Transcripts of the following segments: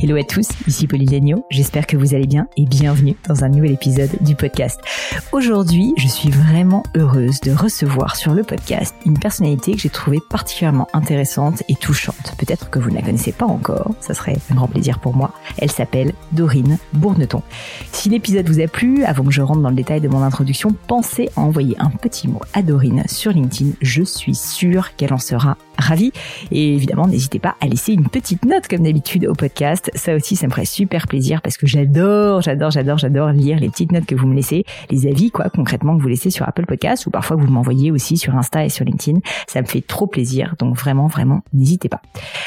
Hello à tous, ici Pauline j'espère que vous allez bien et bienvenue dans un nouvel épisode du podcast. Aujourd'hui, je suis vraiment heureuse de recevoir sur le podcast une personnalité que j'ai trouvée particulièrement intéressante et touchante. Peut-être que vous ne la connaissez pas encore, ça serait un grand plaisir pour moi. Elle s'appelle Dorine Bourneton. Si l'épisode vous a plu, avant que je rentre dans le détail de mon introduction, pensez à envoyer un petit mot à Dorine sur LinkedIn. Je suis sûre qu'elle en sera ravie. Et évidemment, n'hésitez pas à laisser une petite note comme d'habitude au podcast ça aussi, ça me ferait super plaisir parce que j'adore, j'adore, j'adore, j'adore lire les petites notes que vous me laissez, les avis, quoi, concrètement, que vous laissez sur Apple Podcast ou parfois que vous m'envoyez aussi sur Insta et sur LinkedIn. Ça me fait trop plaisir. Donc vraiment, vraiment, n'hésitez pas.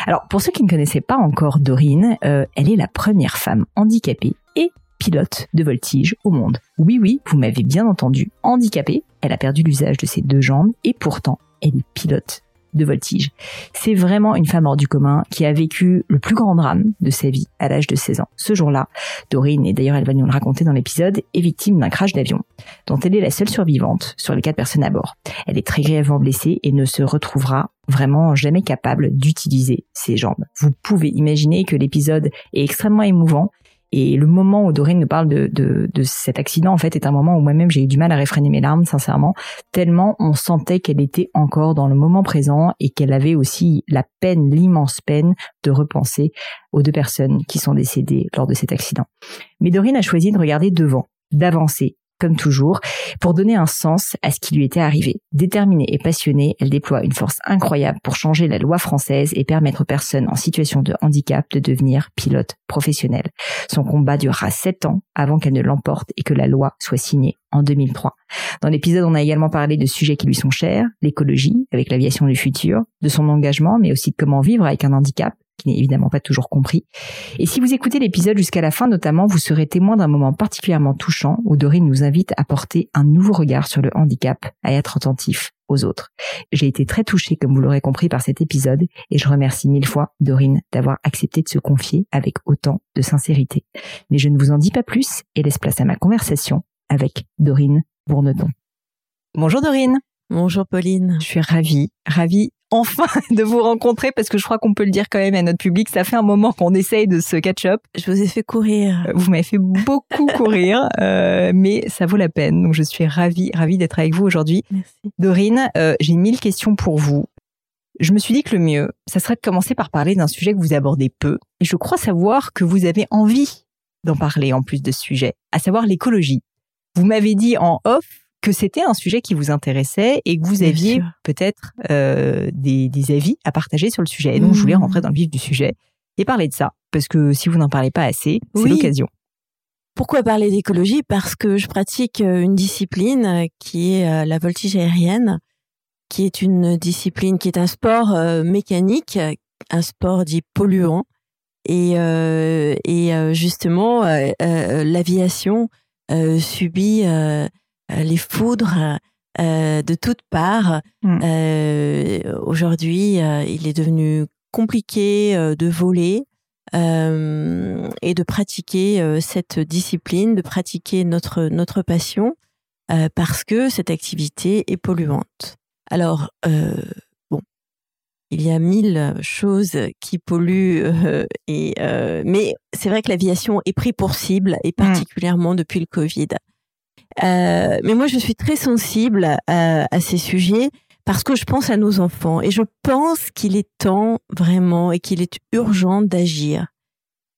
Alors, pour ceux qui ne connaissaient pas encore Dorine, euh, elle est la première femme handicapée et pilote de voltige au monde. Oui, oui, vous m'avez bien entendu, handicapée. Elle a perdu l'usage de ses deux jambes et pourtant, elle est pilote de voltige. C'est vraiment une femme hors du commun qui a vécu le plus grand drame de sa vie à l'âge de 16 ans. Ce jour-là, Dorine, et d'ailleurs elle va nous le raconter dans l'épisode, est victime d'un crash d'avion, dont elle est la seule survivante sur les quatre personnes à bord. Elle est très grièvement blessée et ne se retrouvera vraiment jamais capable d'utiliser ses jambes. Vous pouvez imaginer que l'épisode est extrêmement émouvant et le moment où Dorine nous parle de, de, de cet accident, en fait, est un moment où moi-même j'ai eu du mal à réfréner mes larmes, sincèrement, tellement on sentait qu'elle était encore dans le moment présent et qu'elle avait aussi la peine, l'immense peine de repenser aux deux personnes qui sont décédées lors de cet accident. Mais Dorine a choisi de regarder devant, d'avancer comme toujours, pour donner un sens à ce qui lui était arrivé. Déterminée et passionnée, elle déploie une force incroyable pour changer la loi française et permettre aux personnes en situation de handicap de devenir pilotes professionnels. Son combat durera sept ans avant qu'elle ne l'emporte et que la loi soit signée en 2003. Dans l'épisode, on a également parlé de sujets qui lui sont chers, l'écologie, avec l'aviation du futur, de son engagement, mais aussi de comment vivre avec un handicap, qui n'est évidemment pas toujours compris. Et si vous écoutez l'épisode jusqu'à la fin notamment, vous serez témoin d'un moment particulièrement touchant où Dorine nous invite à porter un nouveau regard sur le handicap, à être attentif aux autres. J'ai été très touchée, comme vous l'aurez compris, par cet épisode et je remercie mille fois Dorine d'avoir accepté de se confier avec autant de sincérité. Mais je ne vous en dis pas plus et laisse place à ma conversation avec Dorine Bourneton. Bonjour Dorine. Bonjour Pauline. Je suis ravie, ravie enfin de vous rencontrer parce que je crois qu'on peut le dire quand même à notre public. Ça fait un moment qu'on essaye de se catch-up. Je vous ai fait courir. Euh, vous m'avez fait beaucoup courir, euh, mais ça vaut la peine. Donc je suis ravie, ravie d'être avec vous aujourd'hui. Merci. Dorine, euh, j'ai mille questions pour vous. Je me suis dit que le mieux, ça serait de commencer par parler d'un sujet que vous abordez peu. Et je crois savoir que vous avez envie d'en parler en plus de ce sujet, à savoir l'écologie. Vous m'avez dit en off que c'était un sujet qui vous intéressait et que vous aviez peut-être euh, des, des, avis à partager sur le sujet. Et donc, je voulais mmh. rentrer dans le vif du sujet et parler de ça, parce que si vous n'en parlez pas assez, c'est l'occasion. Pourquoi parler d'écologie? Parce que je pratique euh, une discipline euh, qui est la voltige aérienne, qui est une discipline qui est un sport mécanique, un sport dit polluant. Et, et justement, l'aviation subit les foudres euh, de toutes parts. Mm. Euh, aujourd'hui, il est devenu compliqué de voler et de pratiquer cette discipline, de pratiquer notre notre passion parce que cette activité est polluante. Alors bon, il y a mille choses qui polluent et mais c'est vrai que l'aviation est pris pour cible et mm. particulièrement depuis le Covid. Mais moi, je suis très sensible à, à, ces sujets parce que je pense à nos enfants et je pense qu'il est temps vraiment et qu'il est urgent d'agir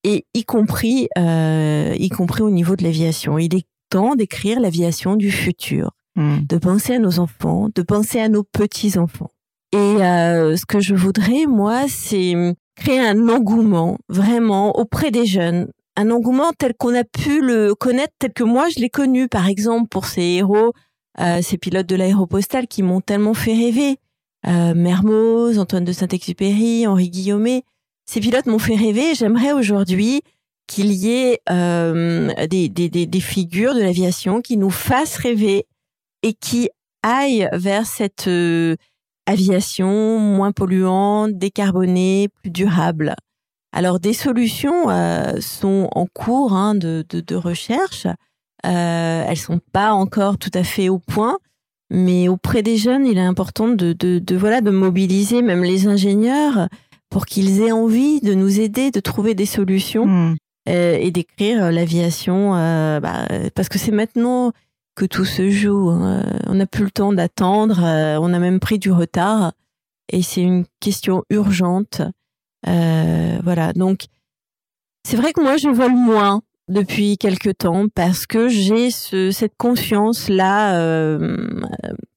et y compris euh, y compris au niveau de l'aviation. Il est temps d'écrire l'aviation du futur, hmm. de penser à nos enfants, de penser à nos petits enfants. Et euh, ce que je voudrais moi, c'est créer un engouement vraiment auprès des jeunes, un engouement tel qu'on a pu le connaître, tel que moi je l'ai connu, par exemple pour ces héros euh, ces pilotes de l'aéropostale qui m'ont tellement fait rêver. Euh, Mermoz, Antoine de Saint-Exupéry, Henri Guillaumet. Ces pilotes m'ont fait rêver. J'aimerais aujourd'hui qu'il y ait euh, des, des, des, des, figures de l'aviation qui nous fassent rêver et qui aillent vers cette euh, aviation moins polluante, décarbonée, plus durable. Alors des solutions euh, sont en cours hein, de, de, de, recherche. Euh, elles sont pas encore tout à fait au point, mais auprès des jeunes, il est important de, de, de voilà de mobiliser même les ingénieurs pour qu'ils aient envie de nous aider, de trouver des solutions hmm. euh, et d'écrire l'aviation, euh, bah, parce que c'est maintenant que tout se joue. Hein. On n'a plus le temps d'attendre, euh, on a même pris du retard, et c'est une question urgente. Euh, voilà, donc c'est vrai que moi je vole moins depuis quelque temps parce que j'ai ce, cette conscience là euh,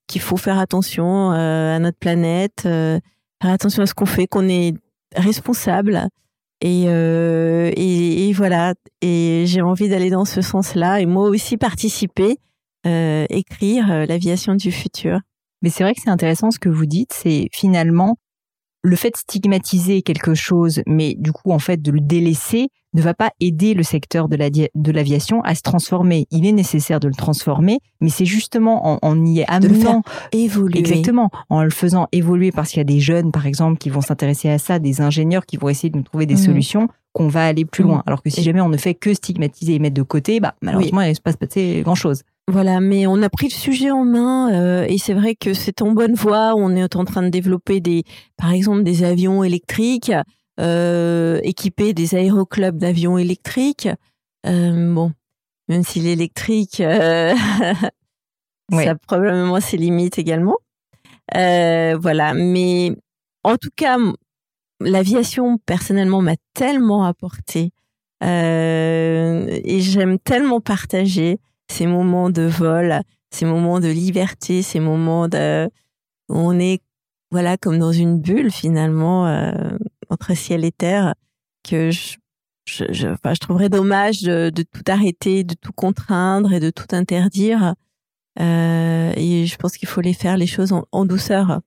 qu'il faut faire attention euh, à notre planète, euh, faire attention à ce qu'on fait, qu'on est responsable. Et, et, et, voilà. Et j'ai envie d'aller dans ce sens-là et moi aussi participer, écrire l'aviation du futur. Mais c'est vrai que c'est intéressant ce que vous dites. C'est finalement le fait de stigmatiser quelque chose, mais du coup en fait de le délaisser, ne va pas aider le secteur de l'aviation à se transformer. Il est nécessaire de le transformer, mais c'est justement en, en, y amenant évoluer. Exactement, en le faisant évoluer parce qu'il y a des jeunes, par exemple, qui vont s'intéresser à ça, des ingénieurs qui vont essayer de nous trouver des mmh. solutions, qu'on va aller plus mmh. loin. Alors que si jamais on ne fait que stigmatiser et mettre de côté, bah malheureusement il ne se passe pas grand chose. Voilà, mais on a pris le sujet en main euh, et c'est vrai que c'est en bonne voie. On est en train de développer des, par exemple, des avions électriques euh, équiper des aéroclubs d'avions électriques. Euh, bon, même si l'électrique, euh, ça a probablement ses limites également. Euh, voilà, mais en tout cas, l'aviation personnellement m'a tellement apporté euh, et j'aime tellement partager ces moments de vol, ces moments de liberté, ces moments de où on est voilà comme dans une bulle finalement euh, entre ciel et terre que je, je, je, enfin, je trouverais dommage de, de, tout arrêter, de tout contraindre et de tout interdire. Euh, et je pense qu'il faut les faire les choses en, en, douceur.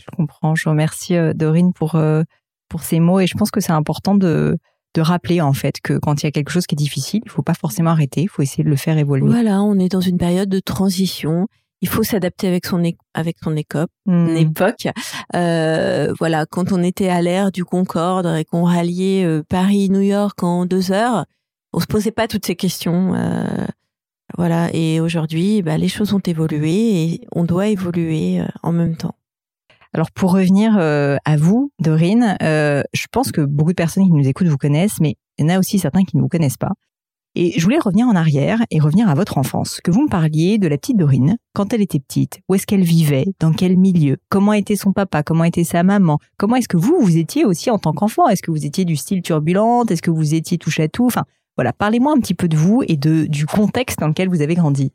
Je comprends. Je remercie euh, Dorine pour euh, pour ces mots et je pense que c'est important de de rappeler en fait que quand il y a quelque chose qui est difficile, il faut pas forcément arrêter, il faut essayer de le faire évoluer. Voilà, on est dans une période de transition il faut s'adapter avec son avec son écope, mmh. époque. Euh, voilà, quand on était à l'ère du Concorde et qu'on ralliait euh, Paris-New York en deux heures, on se posait pas toutes ces questions. Euh, voilà, et aujourd'hui, bah, les choses ont évolué et on doit évoluer euh, en même temps. Alors pour revenir euh, à vous, Dorine, je pense que beaucoup de personnes qui nous écoutent vous connaissent, mais il y en a aussi certains qui ne vous connaissent pas. Et je voulais revenir en arrière et revenir à votre enfance, que vous me parliez de la petite Dorine, quand elle était petite, où est-ce qu'elle vivait, dans quel milieu, comment était son papa, comment était sa maman, comment est-ce que vous, vous étiez aussi en tant qu'enfant, est-ce que vous étiez du style turbulente, est-ce que vous étiez touche à tout, enfin voilà, parlez-moi un petit peu de vous et de, du contexte dans lequel vous avez grandi.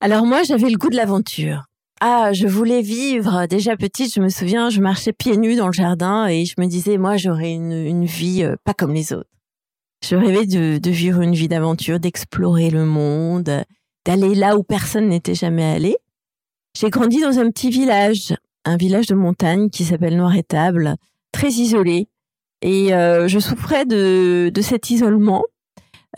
Alors moi, j'avais le goût de l'aventure. Ah, je voulais vivre. Déjà petite, je me souviens, je marchais pieds nus dans le jardin et je me disais, moi, j'aurais une, une vie euh, pas comme les autres. Je rêvais de, de vivre une vie d'aventure, d'explorer le monde, d'aller là où personne n'était jamais allé. J'ai grandi dans un petit village, un village de montagne qui s'appelle Noiretable, très isolé. Et euh, je souffrais de, de cet isolement.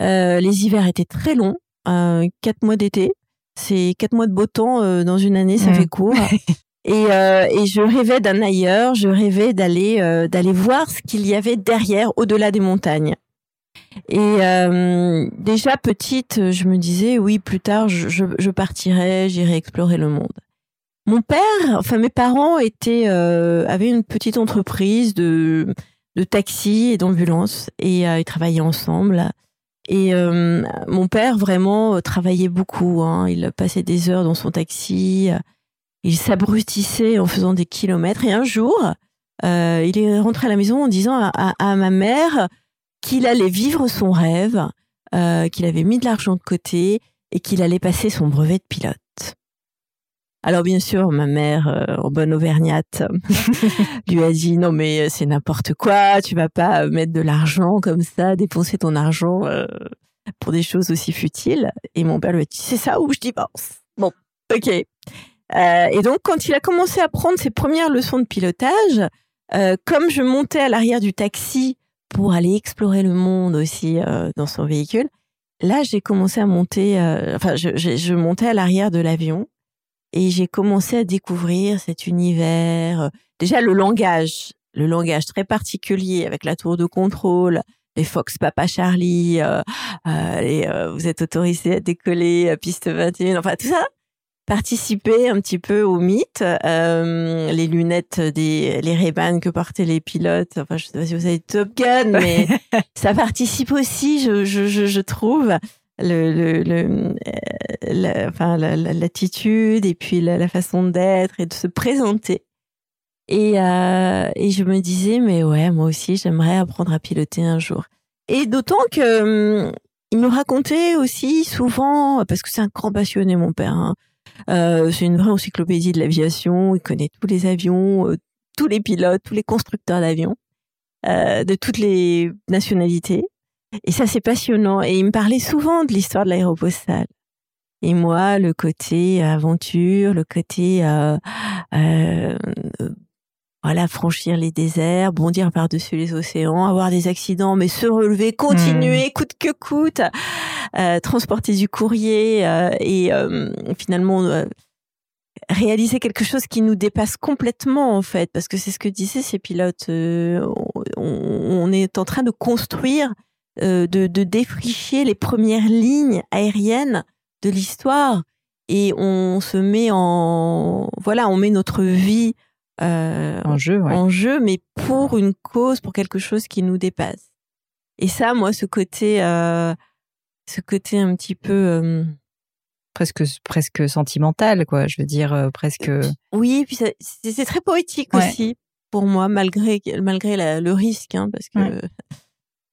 Euh, les hivers étaient très longs, euh, quatre mois d'été. C'est quatre mois de beau temps euh, dans une année, ça mmh. fait court. Et, euh, et, je rêvais d'un ailleurs, je rêvais d'aller euh, d'aller voir ce qu'il y avait derrière, au-delà des montagnes. Et euh, déjà petite, je me disais oui, plus tard, je, je, je partirai, j'irai explorer le monde. Mon père, enfin mes parents étaient avaient une petite entreprise de de taxi et d'ambulance et ils travaillaient ensemble. Et euh, mon père vraiment travaillait beaucoup. Hein. Il passait des heures dans son taxi. Il s'abrutissait en faisant des kilomètres. Et un jour, euh, il est rentré à la maison en disant à, à, ma mère qu'il allait vivre son rêve, euh, qu'il avait mis de l'argent de côté et qu'il allait passer son brevet de pilote. Alors bien sûr, ma mère, euh, en bonne auvergnate, lui a dit non mais c'est n'importe quoi, tu vas pas mettre de l'argent comme ça, dépenser ton argent euh, pour des choses aussi futiles. Et mon père lui a dit c'est ça où je pense. Bon, ok. Euh, et donc quand il a commencé à prendre ses premières leçons de pilotage, comme je montais à l'arrière du taxi pour aller explorer le monde aussi dans son véhicule, là j'ai commencé à monter, enfin je, je montais à l'arrière de l'avion et j'ai commencé à découvrir cet univers. Euh, déjà le langage, le langage très particulier avec la tour de contrôle, les Fox Papa Charlie, euh, euh, et, euh, vous êtes autorisé à décoller à piste 21, enfin tout ça participer un petit peu au mythe, euh, les lunettes des les ray que portaient les pilotes. Enfin, je sais pas si vous avez Top Gun, mais ça participe aussi, je, je, je, je trouve, le, le, euh, enfin l'attitude et puis la, façon d'être et de se présenter. Et, euh, et je me disais mais ouais moi aussi j'aimerais apprendre à piloter un jour. Et d'autant que hum, il me racontait aussi souvent parce que c'est un grand passionné mon père. Hein, euh, c'est une vraie encyclopédie de l'aviation. Il connaît tous les avions, euh, tous les pilotes, tous les constructeurs d'avions, euh, de toutes les nationalités. Et ça, c'est passionnant. Et il me parlait souvent de l'histoire de l'aéropostale. Et moi, le côté aventure, le côté euh, euh, voilà, franchir les déserts, bondir par-dessus les océans, avoir des accidents, mais se relever, continuer, hmm. coûte que coûte, euh, transporter du courrier euh, et euh, finalement euh, réaliser quelque chose qui nous dépasse complètement en fait, parce que c'est ce que disaient ces pilotes. On, on, est en train de construire euh, de, de, défricher les premières lignes aériennes de l'histoire. Et on se met en voilà on met notre vie euh, en jeu en jeu mais pour une cause pour quelque chose qui nous dépasse. Et ça moi ce côté euh, ce côté un petit peu euh, presque presque sentimental quoi je veux dire euh, presque oui puis c'est très poétique aussi pour moi malgré malgré le risque hein, parce que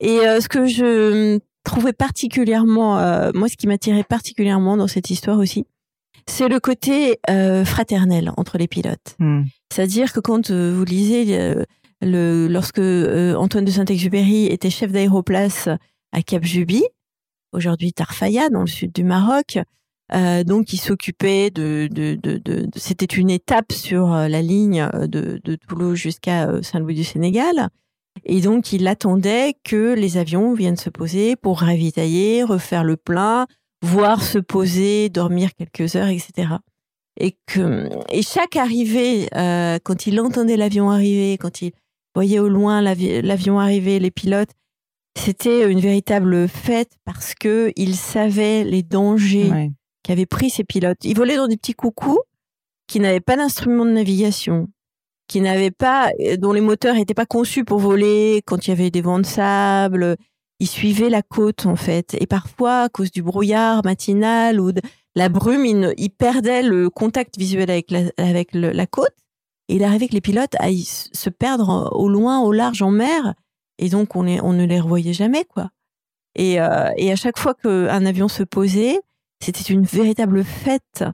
et euh, ce que je trouvais particulièrement, euh, moi, ce qui m'attirait particulièrement dans cette histoire aussi, c'est le côté euh, fraternel entre les pilotes. Hmm. C'est-à-dire que quand vous lisez le, lorsque Antoine de Saint-Exupéry était chef d'aéroplace à Cap Juby, aujourd'hui Tarfaya, dans le sud du Maroc, euh, donc il s'occupait de, de, de, de c'était une étape sur la ligne de, de Toulouse jusqu'à Saint-Louis du Sénégal. Et donc, il attendait que les avions viennent se poser pour ravitailler, refaire le plein, voir se poser, dormir quelques heures, etc. Et que et chaque arrivée, euh, quand il entendait l'avion arriver, quand il voyait au loin l'avion arriver, les pilotes, c'était une véritable fête parce que il savait les dangers qu'avaient pris ces pilotes. Ils volaient dans des petits coucous qui n'avaient pas d'instrument de navigation, qui n'avaient pas, euh, dont les moteurs n'étaient pas conçus pour voler quand il y avait des vents de sable. Ils suivaient la côte en fait, et parfois à cause du brouillard matinal ou de la brume, ils, perdaient le contact visuel avec la, avec la côte. Et il arrivait que les pilotes aillent se perdre au loin, au large, en mer, et donc on, on ne les revoyait jamais quoi. Et, euh, et à chaque fois qu'un avion se posait, c'était une véritable fête.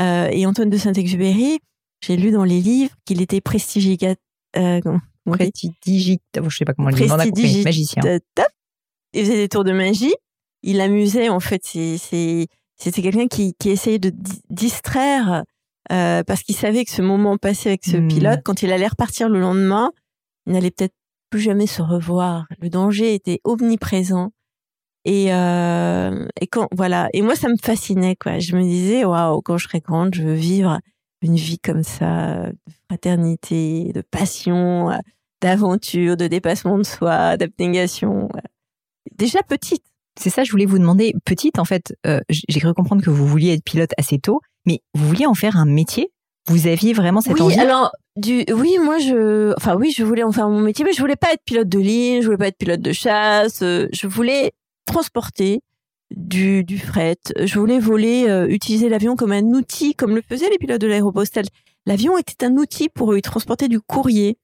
Euh, et Antoine de Saint-Exupéry, j'ai lu dans les livres qu'il était prestigigateur. Euh, je sais pas comment le dire, magicien. Il faisait des tours de magie. Il amusait, en fait. C'était quelqu'un qui, qui essayait de distraire euh, parce qu'il savait que ce moment passé avec ce hmm. pilote, quand il allait repartir le lendemain, il n'allait peut-être plus jamais se revoir. Le danger était omniprésent. Et, euh, et quand voilà. Et moi, ça me fascinait quoi. Je me disais waouh, quand je serai grande, je veux vivre une vie comme ça, de fraternité, de passion, d'aventure, de dépassement de soi, d'abnégation. Déjà petite. C'est ça, je voulais vous demander, petite, en fait, euh, j'ai cru comprendre que vous vouliez être pilote assez tôt, mais vous vouliez en faire un métier? Vous aviez vraiment cette oui, envie? alors, du, oui, moi, je, enfin, oui, je voulais en faire mon métier, mais je voulais pas être pilote de ligne, je voulais pas être pilote de chasse, euh, je voulais transporter du, du fret. Je voulais voler, euh, utiliser l'avion comme un outil, comme le faisaient les pilotes de l'aéropostale. L'avion était un outil pour y transporter du courrier.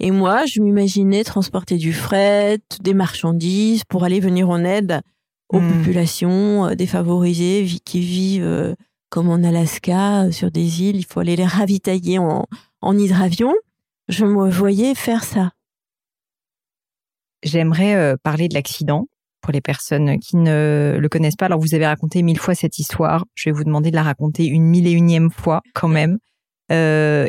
Et moi, je m'imaginais transporter du fret, des marchandises pour aller venir en aide aux Hmm. populations euh, défavorisées qui vivent euh, comme en Alaska, euh, sur des îles. Il faut aller les ravitailler en, en hydravion. Je me voyais faire ça. J'aimerais euh, parler de l'accident pour les personnes qui ne le connaissent pas. Alors, vous avez raconté mille fois cette histoire. Je vais vous demander de la raconter une mille et unième fois quand même. Euh,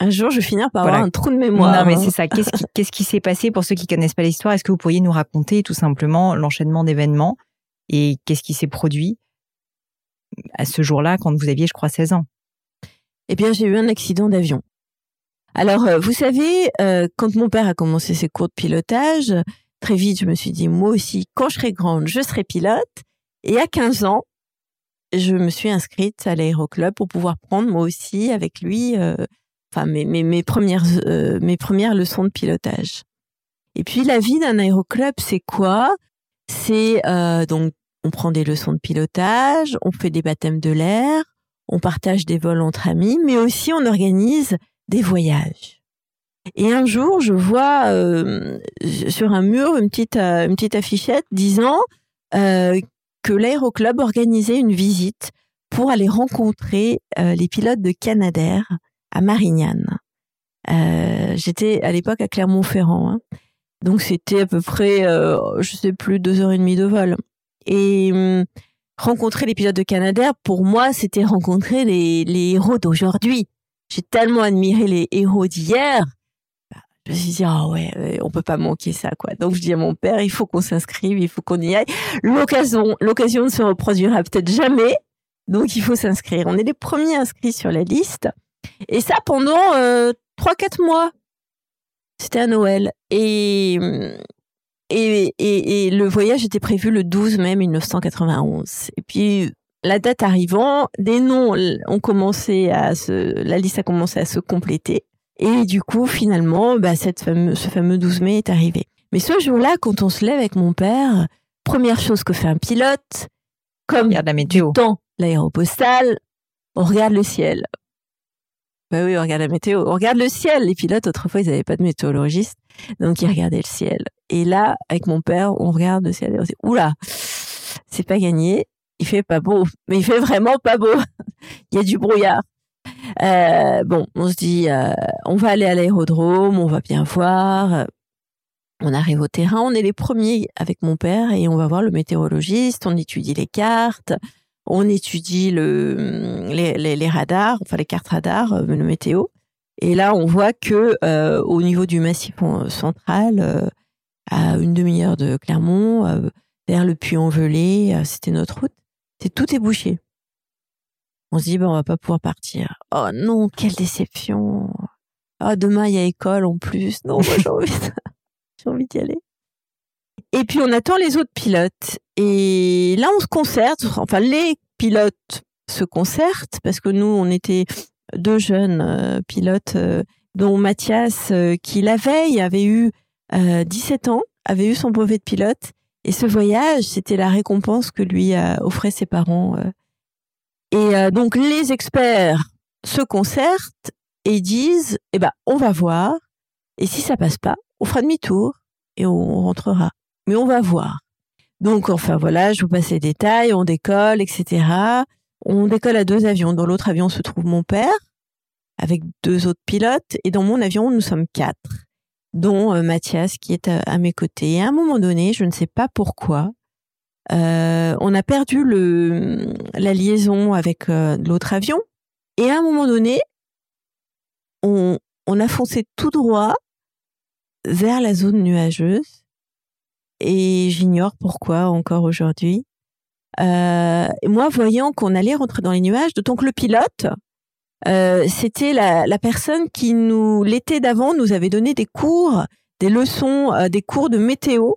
Un jour, je vais finir par Voilà. avoir un trou de mémoire. non, mais hein. c'est ça. Qu'est-ce qui, qu'est-ce qui s'est passé pour ceux qui connaissent pas l'histoire? Est-ce que vous pourriez nous raconter tout simplement l'enchaînement d'événements et qu'est-ce qui s'est produit à ce jour-là quand vous aviez, je crois, 16 ans? Eh bien, j'ai eu un accident d'avion. Alors, euh, vous savez, euh, quand mon père a commencé ses cours de pilotage, très vite, je me suis dit, moi aussi, quand je serai grande, je serai pilote. Et à 15 ans, je me suis inscrite à l'aéroclub pour pouvoir prendre moi aussi avec lui, euh, enfin mes, mes, mes premières euh, mes premières leçons de pilotage. Et puis la vie d'un aéroclub, c'est quoi? C'est euh, donc on prend des leçons de pilotage, on fait des baptêmes de l'air, on partage des vols entre amis, mais aussi on organise des voyages. Et un jour, je vois euh, sur un mur une petite, euh, une petite affichette disant euh, que l'aéroclub organisait une visite pour aller rencontrer euh, les pilotes de Canadair à Marignane. Euh, J'étais à l'époque à Clermont-Ferrand, hein. donc c'était à peu près, euh, je sais plus, deux heures et demie de vol. Et hum, rencontrer les pilotes de Canadair, pour moi, c'était rencontrer les, les héros d'aujourd'hui. J'ai tellement admiré les héros d'hier. Je me suis dit, ah ouais, euh, on peut pas manquer ça, quoi. Donc, je dis à mon père, il faut qu'on s'inscrive, il faut qu'on y aille. L'occasion, l'occasion ne se reproduira peut-être jamais. Donc, il faut s'inscrire. On est les premiers inscrits sur la liste. Et ça pendant euh, 3-4 mois. C'était à Noël. Et, et, et, et le voyage était prévu le 12 mai 1991. Et puis, la date arrivant, des noms ont commencé à se, la liste a commencé à se compléter. Et du coup, finalement, bah, cette fameux, ce fameux 12 mai est arrivé. Mais ce jour-là, quand on se lève avec mon père, première chose que fait un pilote, comme Regarde la météo. dans l'aéropostale, on regarde le ciel. Bah oui, on regarde la météo. On regarde le ciel. Les pilotes, autrefois, ils n'avaient pas de météorologiste. Donc, ils regardaient le ciel. Et là, avec mon père, on regarde le ciel et on se dit, oula, c'est pas gagné. Il fait pas beau. Mais il fait vraiment pas beau. il y a du brouillard. Euh, bon, on se dit, euh, on va aller à l'aérodrome, on va bien voir. On arrive au terrain, on est les premiers avec mon père et on va voir le météorologiste, on étudie les cartes, on étudie le, les, les, radars, enfin les cartes radars, euh, le météo. Et là, on voit que euh, au niveau du massif central, euh, à une demi-heure de Clermont, euh, vers le Puy-en-Velay, euh, c'était notre route, c'est tout est bouché. On se dit, ben, on va pas pouvoir partir. Oh non, quelle déception. Ah, demain, il y a école en plus. Non, j'ai envie, j'ai envie d'y aller. Et puis, on attend les autres pilotes. Et là, on se concerte. Enfin, les pilotes se concertent parce que nous, on était deux jeunes euh, pilotes, euh, dont Mathias, euh, qui la veille avait eu euh, 17 ans, avait eu son brevet de pilote. Et ce voyage, c'était la récompense que lui offraient ses parents. Euh. Et euh, donc, les experts se concertent et disent, eh ben, on va voir. Et si ça passe pas, on fera demi-tour et on rentrera. Mais on va voir. Donc, enfin, voilà, je vous passe les détails. On décolle, etc. On décolle à deux avions. Dans l'autre avion se trouve mon père avec deux autres pilotes. Et dans mon avion, nous sommes quatre, dont euh, Mathias qui est à, à mes côtés. Et à un moment donné, je ne sais pas pourquoi, euh, on a perdu le, la liaison avec euh, l'autre avion. Et à un moment donné, on, on a foncé tout droit vers la zone nuageuse. Et j'ignore pourquoi encore aujourd'hui. Euh, moi, voyant qu'on allait rentrer dans les nuages, d'autant que le pilote, euh, c'était la, la personne qui nous, l'été d'avant, nous avait donné des cours, des leçons, euh, des cours de météo,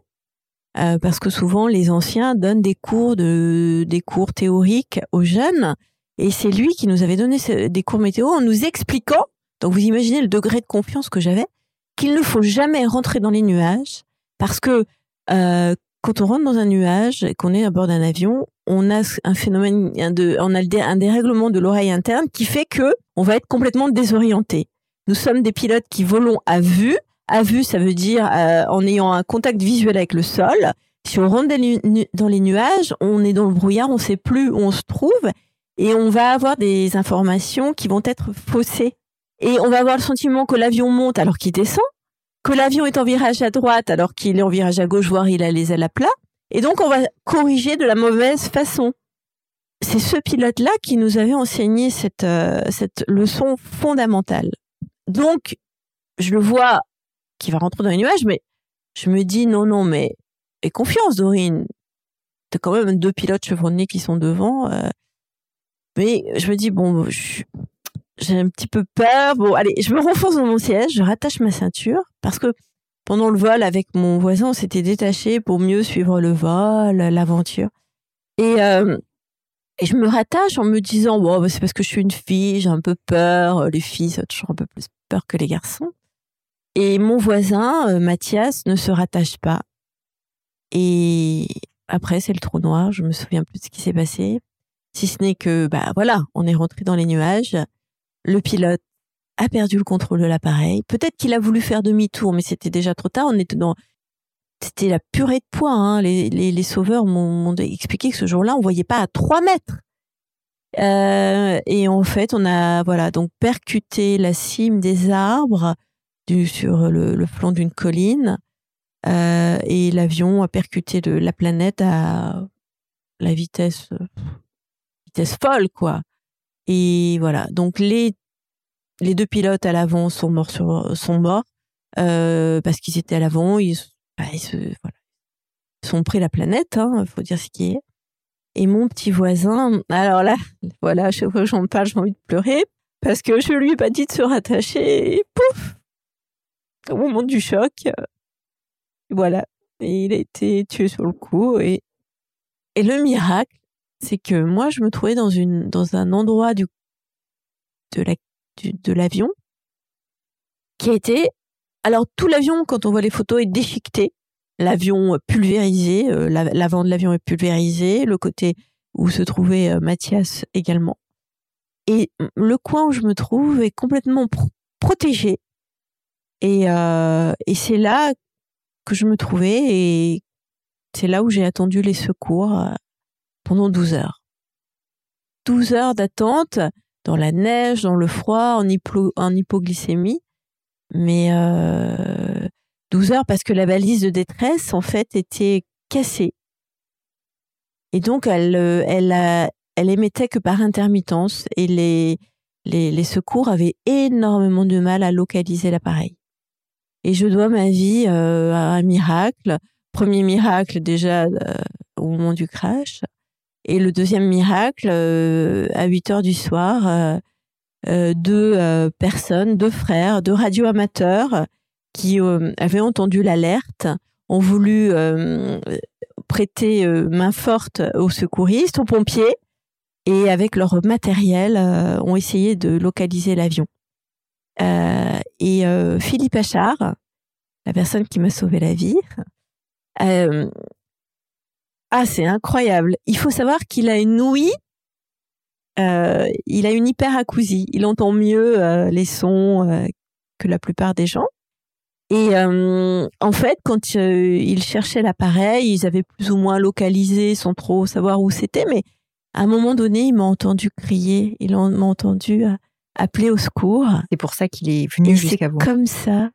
euh, parce que souvent les anciens donnent des cours de, des cours théoriques aux jeunes, et c'est lui qui nous avait donné des cours météo en nous expliquant, donc vous imaginez le degré de confiance que j'avais, qu'il ne faut jamais rentrer dans les nuages, parce que euh, quand on rentre dans un nuage et qu'on est à bord d'un avion, on a un phénomène de, on a un dérèglement de l'oreille interne qui fait que on va être complètement désorienté. Nous sommes des pilotes qui volons à vue. À vue, ça veut dire euh, en ayant un contact visuel avec le sol. Si on rentre dans les nuages, on est dans le brouillard, on ne sait plus où on se trouve et on va avoir des informations qui vont être faussées. Et on va avoir le sentiment que l'avion monte alors qu'il descend, que l'avion est en virage à droite alors qu'il est en virage à gauche, voire il a les ailes à plat. Et donc on va corriger de la mauvaise façon. C'est ce pilote-là qui nous avait enseigné cette, euh, cette leçon fondamentale. Donc, je le vois qui va rentrer dans les nuages, mais je me dis non, non, mais et confiance, Dorine. T'as quand même deux pilotes chevronnés qui sont devant. Euh. mais je me dis bon, j'ai un petit peu peur. Bon, allez, je me renfonce dans mon siège, je rattache ma ceinture parce que pendant le vol avec mon voisin, on s'était détaché pour mieux suivre le vol, l'aventure. Et euh, je me rattache en me disant, bah, c'est parce que je suis une fille, j'ai un peu peur. Les filles, ça toujours un peu plus peur que les garçons. Et mon voisin, euh, Mathias, ne se rattache pas. Et après, c'est le trou noir. Je me souviens plus de ce qui s'est passé. Si ce n'est que, bah voilà, on est rentré dans les nuages. Le pilote a perdu le contrôle de l'appareil. Peut-être qu'il a voulu faire demi-tour, mais c'était déjà trop tard. On était dans, c'était la purée de poids. Hein. Les, les, les, sauveurs m'ont expliqué que ce jour-là, on voyait pas à 3 mètres. Euh, et en fait, on a voilà donc percuté la cime des arbres sur le, flanc d'une colline. Euh, et l'avion a percuté la planète à la vitesse vitesse folle quoi. Et voilà. Donc les les deux pilotes à l'avant sont morts sont morts euh, parce qu'ils étaient à l'avant. Ils bah, ils, se, sont pris la planète, hein, faut dire ce qui est. Et mon petit voisin, alors là, voilà, chaque fois que j'en parle, j'ai envie de pleurer parce que je lui ai pas dit de se rattacher. Et pouf, au moment du choc, euh, voilà, et il a été tué sur le coup. Et et le miracle, c'est que moi, je me trouvais dans une dans un endroit du de la de l'avion qui été alors tout l'avion, quand on voit les photos, est déchiqueté. L'avion pulvérisé, euh, l'avant de l'avion est pulvérisé, le côté où se trouvait euh, Mathias également. Et le coin où je me trouve est complètement protégé. Et, euh, et c'est là que je me trouvais et c'est là où j'ai attendu les secours pendant 12 heures. 12 heures d'attente dans la neige, dans le froid, en, hypoglycémie mais euh, 12 heures parce que la balise de détresse en fait était cassée. Et donc elle euh, elle elle émettait que par intermittence et les les, les secours avaient énormément de mal à localiser l'appareil. Et je dois ma vie euh, à un miracle. Premier miracle déjà euh, au moment du crash. Et le deuxième miracle, euh, à 8 heures du soir, euh, deux euh, personnes, deux frères, deux radioamateurs qui euh, avaient entendu l'alerte, ont voulu prêter main forte aux secouristes, aux pompiers, et avec leur matériel, ont essayé de localiser l'avion. Et Philippe Achard, la personne qui m'a sauvé la vie, ah, c'est incroyable. Il faut savoir qu'il a une ouïe euh, il a une hyperacousie. Il entend mieux euh, les sons euh, que la plupart des gens. Et en fait, quand il cherchait l'appareil, ils avaient plus ou moins localisé sans trop savoir où c'était, mais à un moment donné, il m'a entendu crier, il m'a entendu appeler au secours. C'est pour ça qu'il est venu jusqu'à vous. Comme ça.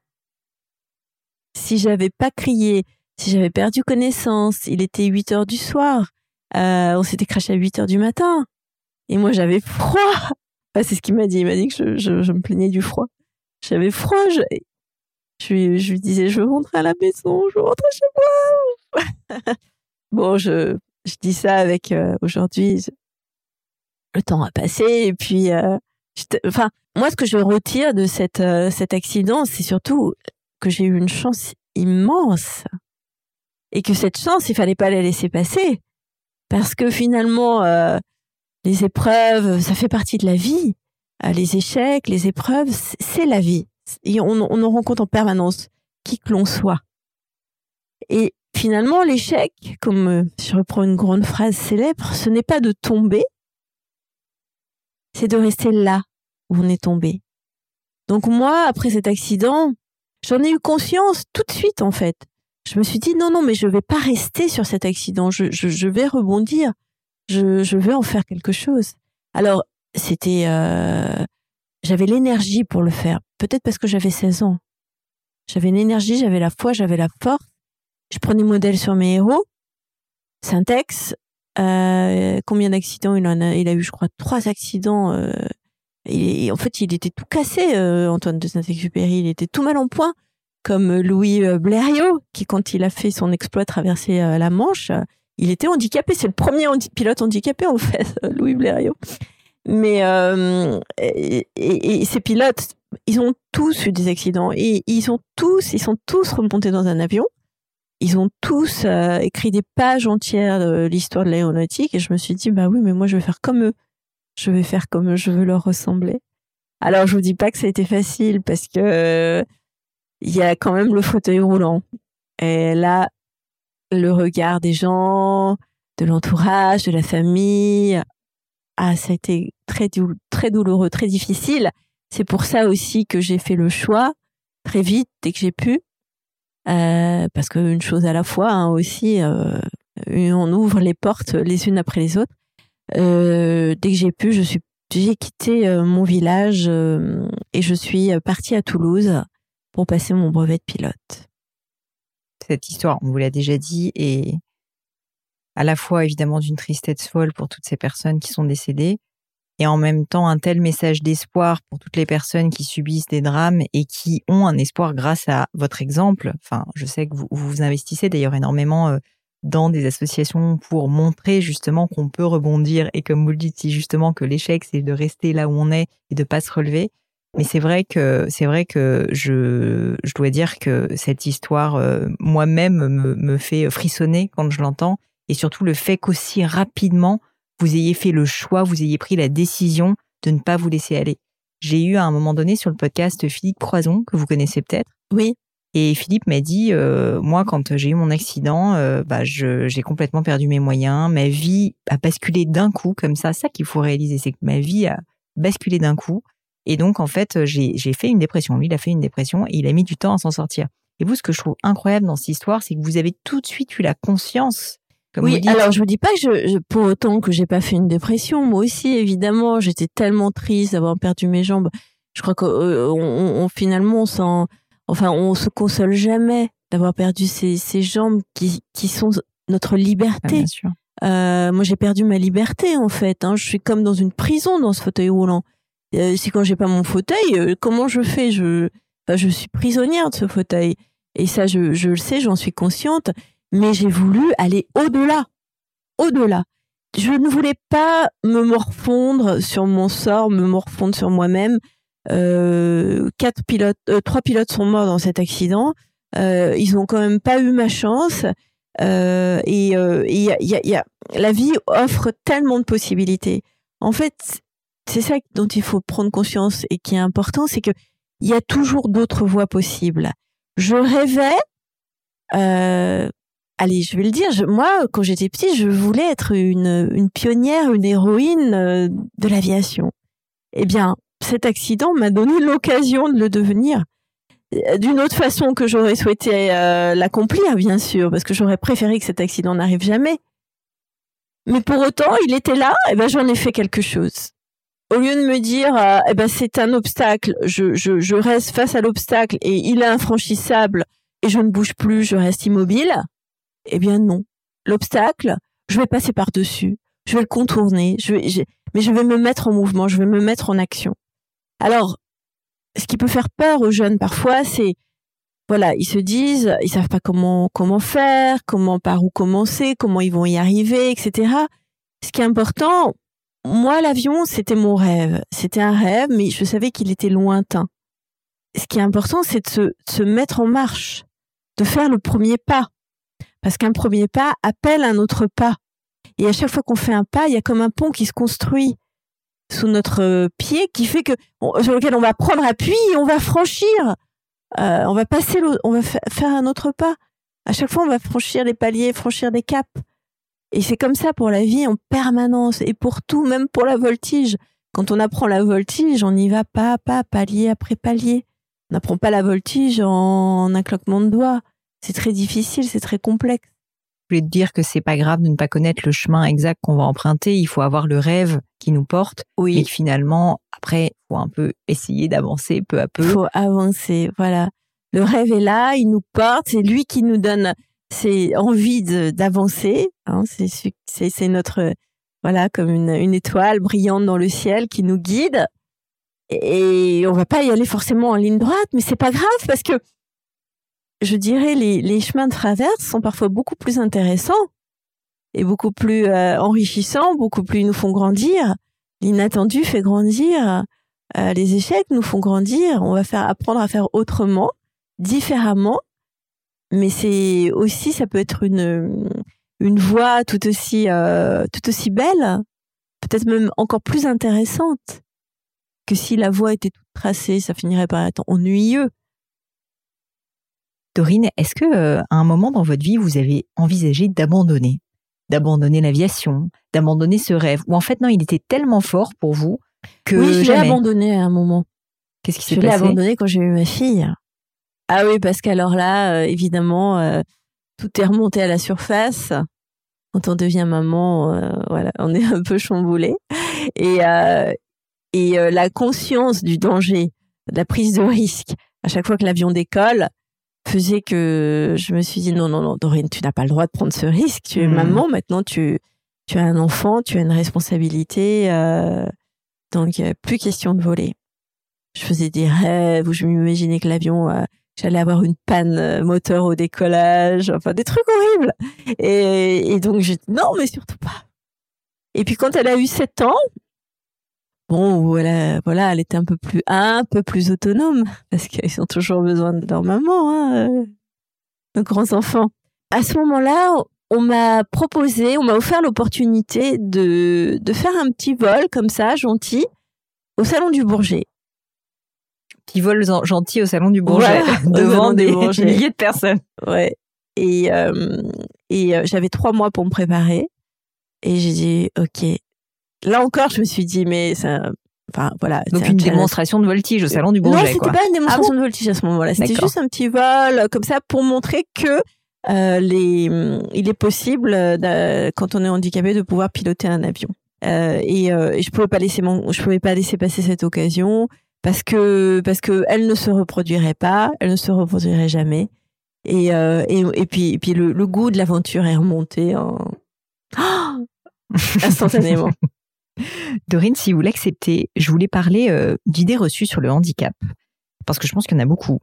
Si j'avais pas crié, si j'avais perdu connaissance, il était 8 heures du soir, on s'était craché à 8 heures du matin. Et moi, j'avais froid. c'est ce qu'il m'a dit. Il m'a dit que je, je, me plaignais du froid. J'avais froid. Je, je, lui, je lui disais, je veux rentrer à la maison, je veux rentrer chez moi. bon, je, je dis ça avec euh, aujourd'hui. Le temps a passé et puis, euh, enfin, moi, ce que je retire de cette, euh, cet accident, c'est surtout que j'ai eu une chance immense et que cette chance, il fallait pas la laisser passer parce que finalement, les épreuves, ça fait partie de la vie. Euh, les échecs, les épreuves, c'est la vie. Et on, on en rencontre en permanence, qui que l'on soit. Et finalement, l'échec, comme euh, je reprends une grande phrase célèbre, ce n'est pas de tomber, c'est de rester là où on est tombé. Donc moi, après cet accident, j'en ai eu conscience tout de suite en fait. Je me suis dit non, non, mais je vais pas rester sur cet accident, je, je, vais rebondir, je, je vais en faire quelque chose. Alors, c'était... Euh, j'avais l'énergie pour le faire, peut-être parce que j'avais 16 ans. J'avais l'énergie, j'avais la foi, j'avais la force. Je prenais modèle sur mes héros. Syntex, euh, combien d'accidents il en a Il a eu, je crois, trois accidents. Euh, en fait, il était tout cassé, euh, Antoine de Saint-Exupéry. Il était tout mal en point, comme Louis euh, Blériot, qui, quand il a fait son exploit traverser euh, la Manche, il était handicapé. C'est le premier pilote handicapé, en fait, Louis Blériot. Mais et, ces pilotes, ils ont tous eu des accidents et ils ont tous, ils sont tous remontés dans un avion. Ils ont tous écrit des pages entières de l'histoire de l'aéronautique et je me suis dit bah oui mais moi je vais faire comme eux je vais faire comme je veux leur ressembler. Alors je vous dis pas que ça a été facile parce que il y a quand même le fauteuil roulant. Et là, le regard des gens, de l'entourage, de la famille, ah, ça a été très, très douloureux, très difficile. C'est pour ça aussi que j'ai fait le choix très vite, dès que j'ai pu, euh, parce qu'une chose à la fois hein, aussi, euh, on ouvre les portes les unes après les autres. Euh, dès que j'ai pu, je suis, j'ai quitté euh, mon village euh, et je suis partie à Toulouse pour passer mon brevet de pilote. Cette histoire, on vous l'a déjà dit, est à la fois évidemment d'une tristesse folle pour toutes ces personnes qui sont décédées, et en même temps un tel message d'espoir pour toutes les personnes qui subissent des drames et qui ont un espoir grâce à votre exemple. Enfin, je sais que vous vous investissez d'ailleurs énormément dans des associations pour montrer justement qu'on peut rebondir et comme vous le dites, si justement que l'échec c'est de rester là où on est et de pas se relever. Mais c'est vrai que c'est vrai que je je dois dire que cette histoire euh, moi-même me, me fait frissonner quand je l'entends et surtout le fait qu'aussi rapidement vous ayez fait le choix, vous ayez pris la décision de ne pas vous laisser aller. J'ai eu à un moment donné sur le podcast Philippe Croison que vous connaissez peut-être. Oui. Et Philippe m'a dit, euh, moi, quand j'ai eu mon accident, euh, bah, j'ai complètement perdu mes moyens. Ma vie a basculé d'un coup, comme ça. Ça qu'il faut réaliser, c'est que ma vie a basculé d'un coup. Et donc, en fait, j'ai fait une dépression. Lui, il a fait une dépression et il a mis du temps à s'en sortir. Et vous, ce que je trouve incroyable dans cette histoire, c'est que vous avez tout de suite eu la conscience. Comme oui, alors je vous dis pas que je, pour autant que j'ai pas fait une dépression. Moi aussi, évidemment, j'étais tellement triste d'avoir perdu mes jambes. Je crois qu'on euh, on, finalement, on s'en enfin, on se console jamais d'avoir perdu ces, ces jambes qui, qui sont notre liberté. euh, moi, j'ai perdu ma liberté en fait. Hein. Je suis comme dans une prison dans ce fauteuil roulant. Euh, si quand j'ai pas mon fauteuil, euh, comment je fais? Je, je suis prisonnière de ce fauteuil. Et ça, je, je le sais, j'en suis consciente. Mais j'ai voulu aller au-delà, au-delà. Je ne voulais pas me morfondre sur mon sort, me morfondre sur moi-même. Euh, quatre pilotes, euh, trois pilotes sont morts dans cet accident. Euh, ils n'ont quand même pas eu ma chance. et il y a, y a, la vie offre tellement de possibilités. En fait, c'est ça dont il faut prendre conscience et qui est important, c'est que il y a toujours d'autres voies possibles. Je rêvais, euh, allez, je vais le dire, moi, quand j'étais petit, je voulais être une, une pionnière, une héroïne de l'aviation. Eh bien, cet accident m'a donné l'occasion de le devenir euh, d'une autre façon que j'aurais souhaité euh, l'accomplir, bien sûr, parce que j'aurais préféré que cet accident n'arrive jamais. Mais pour autant, il était là, et ben j'en ai fait quelque chose. Au lieu de me dire, euh, eh ben c'est un obstacle, je, reste face à l'obstacle et il est infranchissable et je ne bouge plus, je reste immobile. Eh bien non, l'obstacle, je vais passer par dessus, je vais le contourner, mais je vais me mettre en mouvement, je vais me mettre en action. Alors, ce qui peut faire peur aux jeunes parfois, c'est voilà, ils se disent, ils savent pas comment comment faire, comment par où commencer, comment ils vont y arriver, etc. Ce qui est important, moi l'avion c'était mon rêve, c'était un rêve, mais je savais qu'il était lointain. Ce qui est important, c'est de se, se mettre en marche, de faire le premier pas, parce qu'un premier pas appelle un autre pas. Et à chaque fois qu'on fait un pas, il y a comme un pont qui se construit sous notre euh, pied qui fait que sur lequel on va prendre appui on va franchir. Euh, on va passer, on va faire un autre pas. À chaque fois, on va franchir les paliers, franchir des caps. Et c'est comme ça pour la vie en permanence et pour tout, même pour la voltige. Quand on apprend la voltige, on y va pas à pas, palier après palier. On n'apprend pas la voltige en un claquement de doigts. C'est très difficile, c'est très complexe. Je voulais te dire que c'est pas grave de ne pas connaître le chemin exact qu'on va emprunter. Il faut avoir le rêve qui nous porte. Oui. Et finalement, après, faut un peu essayer d'avancer peu à peu. Il faut avancer, voilà. Le rêve est là, il nous porte, c'est lui qui nous donne c'est envie d'avancer. Hein, c'est notre voilà comme une, une étoile brillante dans le ciel qui nous guide. Et on va pas y aller forcément en ligne droite, mais c'est pas grave parce que je dirais les, les chemins de traverse sont parfois beaucoup plus intéressants et beaucoup plus euh, enrichissants, beaucoup plus nous font grandir. L'inattendu fait grandir. Euh, les échecs nous font grandir. On va faire apprendre à faire autrement, différemment mais c'est aussi ça peut être une une voie tout aussi euh, tout aussi belle, peut-être même encore plus intéressante que si la voie était toute tracée, ça finirait par être ennuyeux. Dorine, est-ce que euh, à un moment dans votre vie vous avez envisagé d'abandonner, d'abandonner l'aviation, d'abandonner ce rêve, ou en fait non, il était tellement fort pour vous que oui, je l'ai abandonné à un moment. Qu'est-ce qui s'est passé? Je l'ai abandonné quand j'ai eu ma fille. Ah oui, parce qu'alors là, euh, évidemment, euh, tout est remonté à la surface. Quand on devient maman, voilà, on est un peu chamboulé. Et, et la conscience du danger, de la prise de risque, à chaque fois que l'avion décolle, faisait que je me suis dit non, non, non, Dorine, tu n'as pas le droit de prendre ce risque. Tu es mmh. maman, maintenant tu, tu as un enfant, tu as une responsabilité. donc, plus question de voler. Je faisais des rêves où je m'imaginais que l'avion j'allais avoir une panne euh, moteur au décollage, enfin des trucs horribles. Et, et donc j'ai dit non, mais surtout pas. Et puis quand elle a eu 7 ans, bon, voilà, voilà, elle était un peu plus, un peu plus autonome parce qu'ils ont toujours besoin de leur maman, hein, euh, nos grands enfants. À ce moment-là, on m'a proposé, on m'a offert l'opportunité de de faire un petit vol comme ça, gentil, au salon du Bourget qui volent gentils au salon du Bourget devant des milliers de personnes. Ouais. Et euh, et euh, j'avais trois mois pour me préparer et j'ai dit ok. Là encore, je me suis dit mais ça. Enfin voilà. Donc une démonstration de voltige au salon du Bourget. Non, c'était pas une démonstration ah de voltige à ce moment-là. C'était juste un petit vol comme ça pour montrer que euh, les, il est possible quand on est handicapé de pouvoir piloter un avion. Euh, et, et, je pouvais pas laisser mon, je pouvais pas laisser passer cette occasion parce que parce que elle ne se reproduirait pas, elle ne se reproduirait jamais. Et euh, et, et, puis et puis le, le goût de l'aventure est remonté en instantanément. Dorine, si vous l'acceptez, je voulais parler euh, d'idées reçues sur le handicap parce que je pense qu'il y en a beaucoup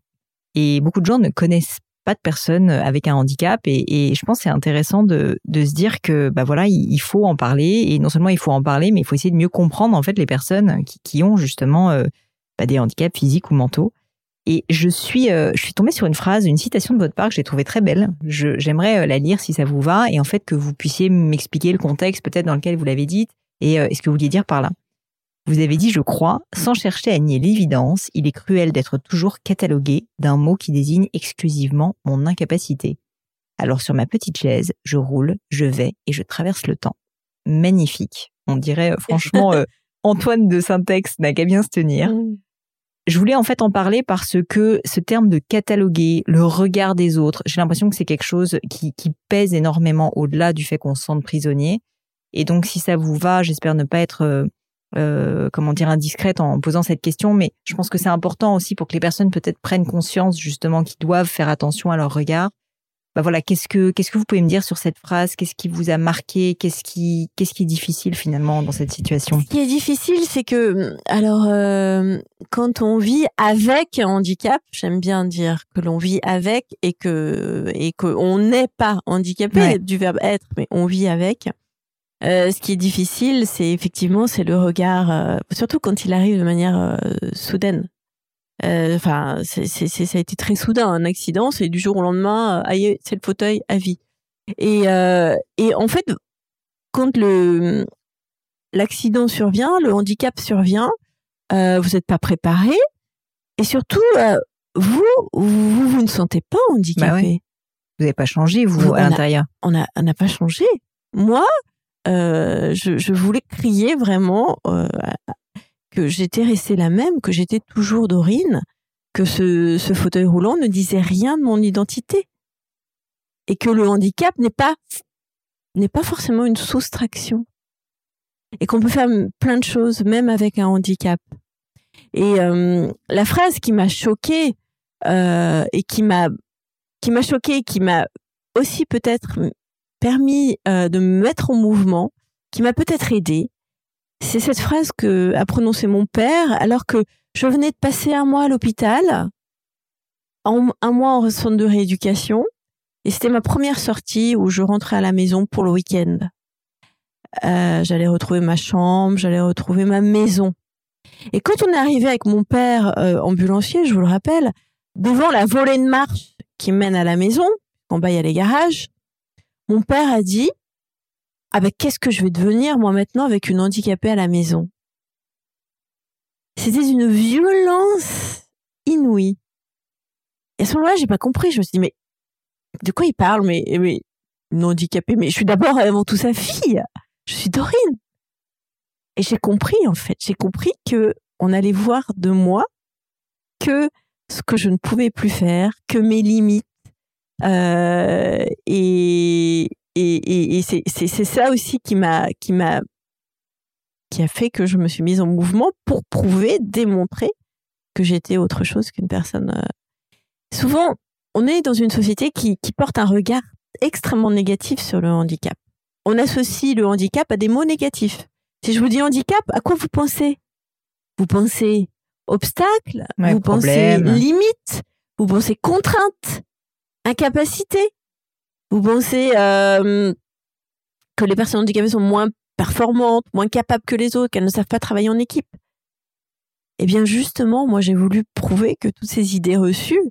et beaucoup de gens ne connaissent pas de personnes avec un handicap et, je pense que c'est intéressant de, se dire que bah voilà il, faut en parler et non seulement il faut en parler mais il faut essayer de mieux comprendre en fait les personnes qui, ont justement euh, pas des handicaps physiques ou mentaux. Et je suis, euh, je suis tombée sur une phrase, une citation de votre part que j'ai trouvée très belle. J'aimerais euh, la lire si ça vous va, et en fait que vous puissiez m'expliquer le contexte peut-être dans lequel vous l'avez dite et euh, ce que vous vouliez dire par là. Vous avez dit, je crois, sans chercher à nier l'évidence, il est cruel d'être toujours catalogué d'un mot qui désigne exclusivement mon incapacité. Alors sur ma petite chaise, je roule, je vais et je traverse le temps. Magnifique. On dirait franchement Antoine de Saint-Ex n'a qu'à bien se tenir. Mmh. Je voulais en fait en parler parce que ce terme de cataloguer, le regard des autres, j'ai l'impression que c'est quelque chose qui, qui pèse énormément au-delà du fait qu'on se sente prisonnier. Et donc, si ça vous va, j'espère ne pas être, euh, euh comment dire, indiscrète en posant cette question, mais je pense que c'est important aussi pour que les personnes peut-être prennent conscience justement qu'ils doivent faire attention à leur regard. Bah voilà, qu'est-ce que qu'est-ce que vous pouvez me dire sur cette phrase? Qu'est-ce qui vous a marqué? Qu'est-ce qui qu'est-ce qui est difficile finalement dans cette situation? Ce qui est difficile, c'est que alors euh, quand on vit avec un handicap, j'aime bien dire que l'on vit avec et que et qu'on n'est pas handicapé du verbe être, mais on vit avec. Euh, ce qui est difficile, c'est effectivement c'est le regard, euh, surtout quand il arrive de manière euh, soudaine. Enfin, c'est, c'est, ça a été très soudain, un accident, c'est du jour au lendemain, c'est le fauteuil à vie. Et, et en fait, quand le l'accident survient, le handicap survient, vous n'êtes pas préparé, et surtout, vous, vous, vous ne sentez pas handicapé. Vous n'avez pas changé, vous, à l'intérieur On n'a on a pas changé. Moi, euh, je, voulais crier vraiment euh, que j'étais restée la même, que j'étais toujours Dorine, que ce, fauteuil roulant ne disait rien de mon identité. Et que le handicap n'est pas, n'est pas forcément une soustraction. Et qu'on peut faire plein de choses, même avec un handicap. Et euh, la phrase qui m'a choquée et qui m'a qui m'a choquée, qui m'a aussi peut-être permis euh, de me mettre en mouvement, qui m'a peut-être aidé, c'est cette phrase que a prononcée mon père alors que je venais de passer un mois à l'hôpital, un mois en centre de rééducation, et c'était ma première sortie où je rentrais à la maison pour le week-end. Euh, j'allais retrouver ma chambre, j'allais retrouver ma maison. Et quand on est arrivé avec mon père euh, ambulancier, je vous le rappelle, devant la volée de marche qui mène à la maison, en bas il y a les garages, mon père a dit ah ben qu'est-ce que je vais devenir moi maintenant avec une handicapée à la maison? C'était une violence inouïe. Et à ce moment-là, j'ai pas compris. Je me suis dit mais de quoi il parle Mais mais une handicapée? Mais je suis d'abord avant tout sa fille. Je suis Dorine. Et j'ai compris en fait. J'ai compris que on allait voir de moi que ce que je ne pouvais plus faire, que mes limites. Euh, et, et, et, c'est ça aussi qui m'a qui m'a qui a fait que je me suis mise en mouvement pour prouver, démontrer que j'étais autre chose qu'une personne. Euh. Souvent, on est dans une société qui, qui porte un regard extrêmement négatif sur le handicap. On associe le handicap à des mots négatifs. Si je vous dis handicap, à quoi vous pensez? Vous pensez obstacle, vous pensez limite, vous pensez contrainte, incapacité, vous pensez euh, que les personnes handicapées sont moins performantes, moins capables que les autres, qu'elles ne savent pas travailler en équipe? Eh bien justement, moi j'ai voulu prouver que toutes ces idées reçues,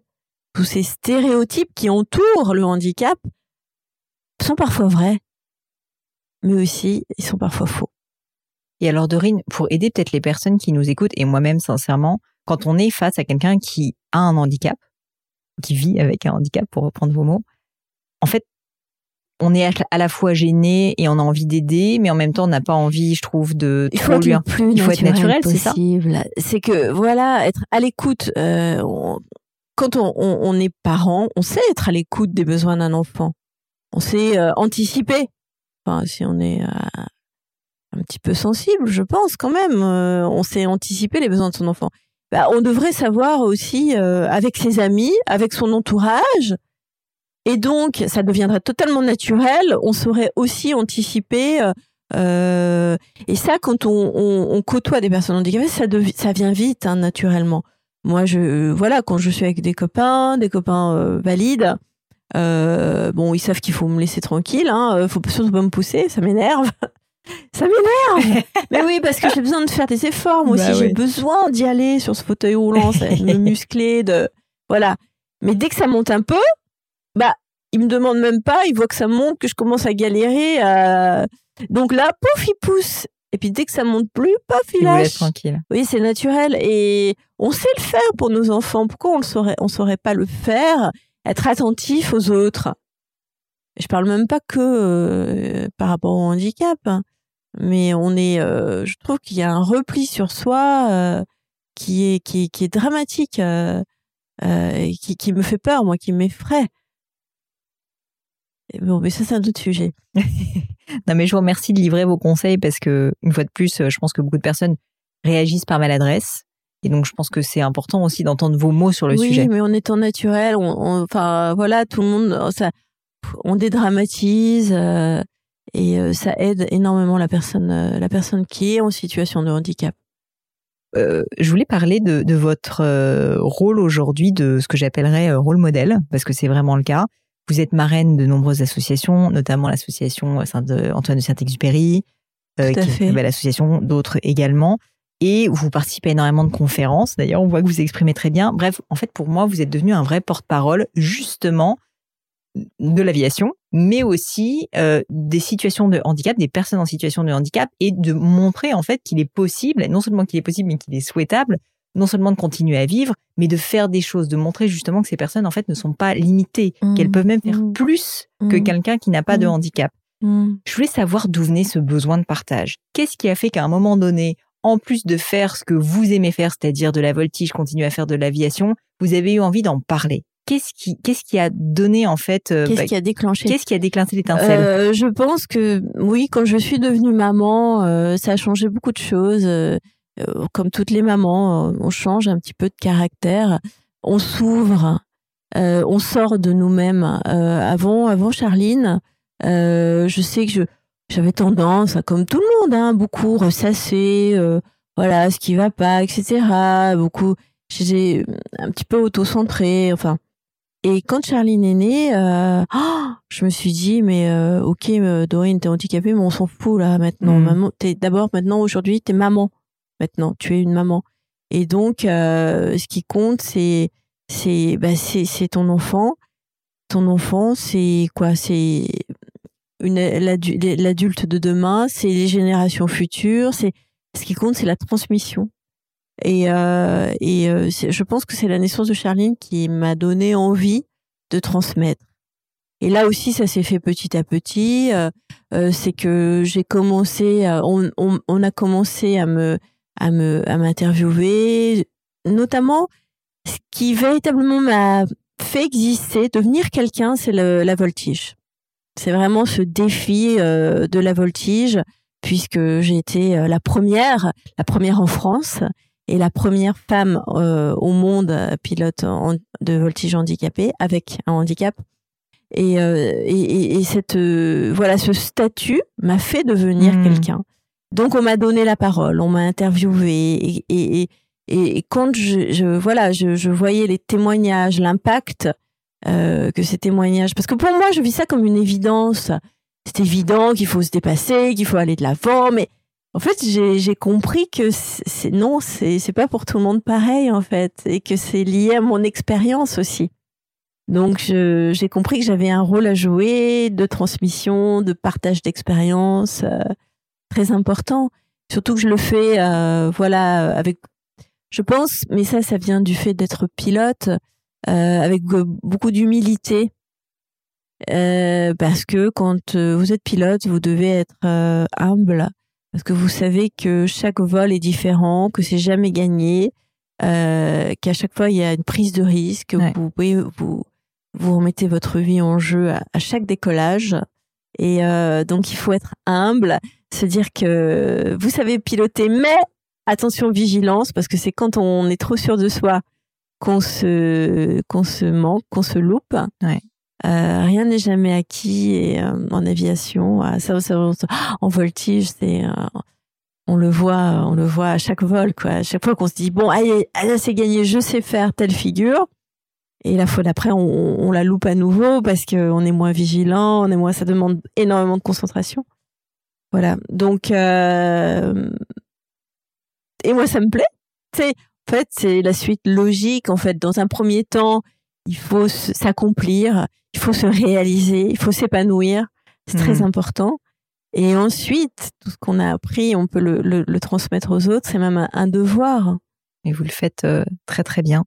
tous ces stéréotypes qui entourent le handicap sont parfois vrais, mais aussi ils sont parfois faux. Et alors Dorine, pour aider peut-être les personnes qui nous écoutent, et moi-même sincèrement, quand on est face à quelqu'un qui a un handicap, qui vit avec un handicap, pour reprendre vos mots, en fait, on est à la fois gêné et on a envie d'aider, mais en même temps, on n'a pas envie, je trouve, de il faut lui. Plus il faut être naturel, c'est ça. C'est que voilà, être à l'écoute. Euh, quand on, on, est parent, on sait être à l'écoute des besoins d'un enfant. On sait euh, anticiper. Enfin, si on est euh, un petit peu sensible, je pense quand même. Euh, on sait anticiper les besoins de son enfant. Bah, on devrait savoir aussi euh, avec ses amis, avec son entourage. Et donc, ça deviendrait totalement naturel. On saurait aussi anticiper. Euh, et ça, quand on, côtoie des personnes handicapées, ça, ça vient vite, hein, naturellement. Moi, je voilà, quand je suis avec des copains, des copains valides, bon, ils savent qu'il faut me laisser tranquille. Hein, faut surtout pas me pousser, ça m'énerve. Ça m'énerve. mais oui, parce que j'ai besoin de faire des efforts. Moi aussi, bah j'ai besoin d'y aller sur ce fauteuil roulant, de me muscler, de voilà. Mais dès que ça monte un peu, bah, il me demande même pas. Il voit que ça monte, que je commence à galérer. Donc là, pouf, il pousse. Et puis dès que ça monte plus, pouf, il, lâche. tranquille. Oui, c'est naturel et on sait le faire pour nos enfants. Pourquoi on le saurait On saurait pas le faire? Être attentif aux autres. Je parle même pas que euh, par rapport au handicap. Hein mais on est, euh, je trouve qu'il y a un repli sur soi euh, qui est qui, qui est dramatique, euh, euh qui, qui me fait peur, moi, qui m'effraie. Bon, mais ça c'est un autre sujet. non, mais je vous remercie de livrer vos conseils parce que une fois de plus, je pense que beaucoup de personnes réagissent par maladresse. Et donc, je pense que c'est important aussi d'entendre vos mots sur le sujet. Oui, mais en étant naturel, on, enfin voilà, tout le monde, ça, on dédramatise. Euh, et euh, ça aide énormément la personne, euh, la personne qui est en situation de handicap. Euh, je voulais parler de, de votre rôle aujourd'hui, de ce que j'appellerais rôle modèle, parce que c'est vraiment le cas. Vous êtes marraine de nombreuses associations, notamment l'association Antoine de Saint-Exupéry, euh, qui est une belle association, d'autres également. Et vous participez à énormément de conférences. D'ailleurs, on voit que vous exprimez très bien. Bref, en fait, pour moi, vous êtes devenu un vrai porte-parole, justement, de l'aviation, mais aussi euh, des situations de handicap, des personnes en situation de handicap, et de montrer en fait qu'il est possible, non seulement qu'il est possible, mais qu'il est souhaitable non seulement de continuer à vivre, mais de faire des choses, de montrer justement que ces personnes en fait ne sont pas limitées, Mmh. qu'elles peuvent même faire Mmh. plus que Mmh. quelqu'un qui n'a pas de Mmh. handicap. Je voulais savoir d'où venait ce besoin de partage. Qu'est-ce qui a fait qu'à un moment donné, en plus de faire ce que vous aimez faire, c'est-à-dire de la voltige, continuer à faire de l'aviation, vous avez eu envie d'en parler? Qu'est-ce qui, qu'est-ce qui a donné en fait euh, Qu'est-ce bah, qui a déclenché qu'est-ce qui a déclenché l'étincelle Euh, Je pense que oui, quand je suis devenue maman, euh, ça a changé beaucoup de choses. Euh, euh, comme toutes les mamans, euh, on change un petit peu de caractère, on s'ouvre, euh, on sort de nous-mêmes. Euh, avant, avant Charline, euh, je sais que je j'avais tendance, à, comme tout le monde, hein, beaucoup ressasser, euh, voilà, ce qui va pas, etc. Beaucoup, j'ai un petit peu auto-centré, enfin. Et quand Charline est née, euh, oh, je me suis dit, mais euh, ok, euh, Dorine, t'es handicapée, mais on s'en fout là maintenant. Mm. Maman, t'es d'abord maintenant aujourd'hui, t'es maman. Maintenant, tu es une maman. Et donc, euh, ce qui compte, c'est c'est bah, c'est c'est ton enfant. Ton enfant, c'est quoi? C'est une l'adu- l'adulte de demain, c'est les générations futures. C'est ce qui compte, c'est la transmission. Et, euh, et euh, je pense que c'est la naissance de Charline qui m'a donné envie de transmettre. Et là aussi, ça s'est fait petit à petit. Euh, euh, c'est que j'ai commencé, on, on, on a commencé à me à me à m'interviewer, notamment ce qui véritablement m'a fait exister, devenir quelqu'un, c'est la voltige. C'est vraiment ce défi euh, de la voltige, puisque j'ai été euh, la première, la première en France et la première femme euh, au monde euh, pilote en- de voltige handicapée avec un handicap. Et, euh, et, et- et cette euh, voilà ce statut m'a fait devenir Mm. quelqu'un. Donc on m'a donné la parole, on m'a interviewé et, quand je, je voilà je, je voyais les témoignages, l'impact que ces témoignages, parce que pour moi je vis ça comme une évidence. C'est évident qu'il faut se dépasser, qu'il faut aller de l'avant, mais en fait j'ai compris que c'est non c'est pas pour tout le monde pareil en fait et que c'est lié à mon expérience aussi. Donc j'ai compris que j'avais un rôle à jouer de transmission, de partage d'expérience euh, très important. Surtout que je le fais, euh, voilà, avec, je pense, mais ça, ça vient du fait d'être pilote, euh, avec beaucoup d'humilité. Euh, parce que quand euh, vous êtes pilote, vous devez être euh, humble, parce que vous savez que chaque vol est différent, que c'est jamais gagné, euh, qu'à chaque fois il y a une prise de risque, Ouais. vous pouvez vous vous remettez votre vie en jeu à, à chaque décollage. Et euh, donc il faut être humble, se dire que vous savez piloter, mais attention vigilance parce que c'est quand on est trop sûr de soi qu'on se qu'on se manque, qu'on se loupe. Ouais. Euh, rien n'est jamais acquis et euh, en aviation, ah, ça, ça- en voltige, c'est euh, on le voit, on le voit à chaque vol. À chaque fois qu'on se dit bon, allez, allez c'est gagné, je sais faire telle figure. Et la fois d'après, on, la loupe à nouveau parce qu'on est moins vigilant, on est moins, ça demande énormément de concentration. Voilà. Donc, euh, et moi, ça me plaît. C'est, en fait, c'est la suite logique. En fait, dans un premier temps, il faut s'accomplir, il faut se réaliser, il faut s'épanouir. C'est très Mhm. important. Et ensuite, tout ce qu'on a appris, on peut le, le- le transmettre aux autres. C'est même un, un devoir. Et vous le faites euh, très très bien.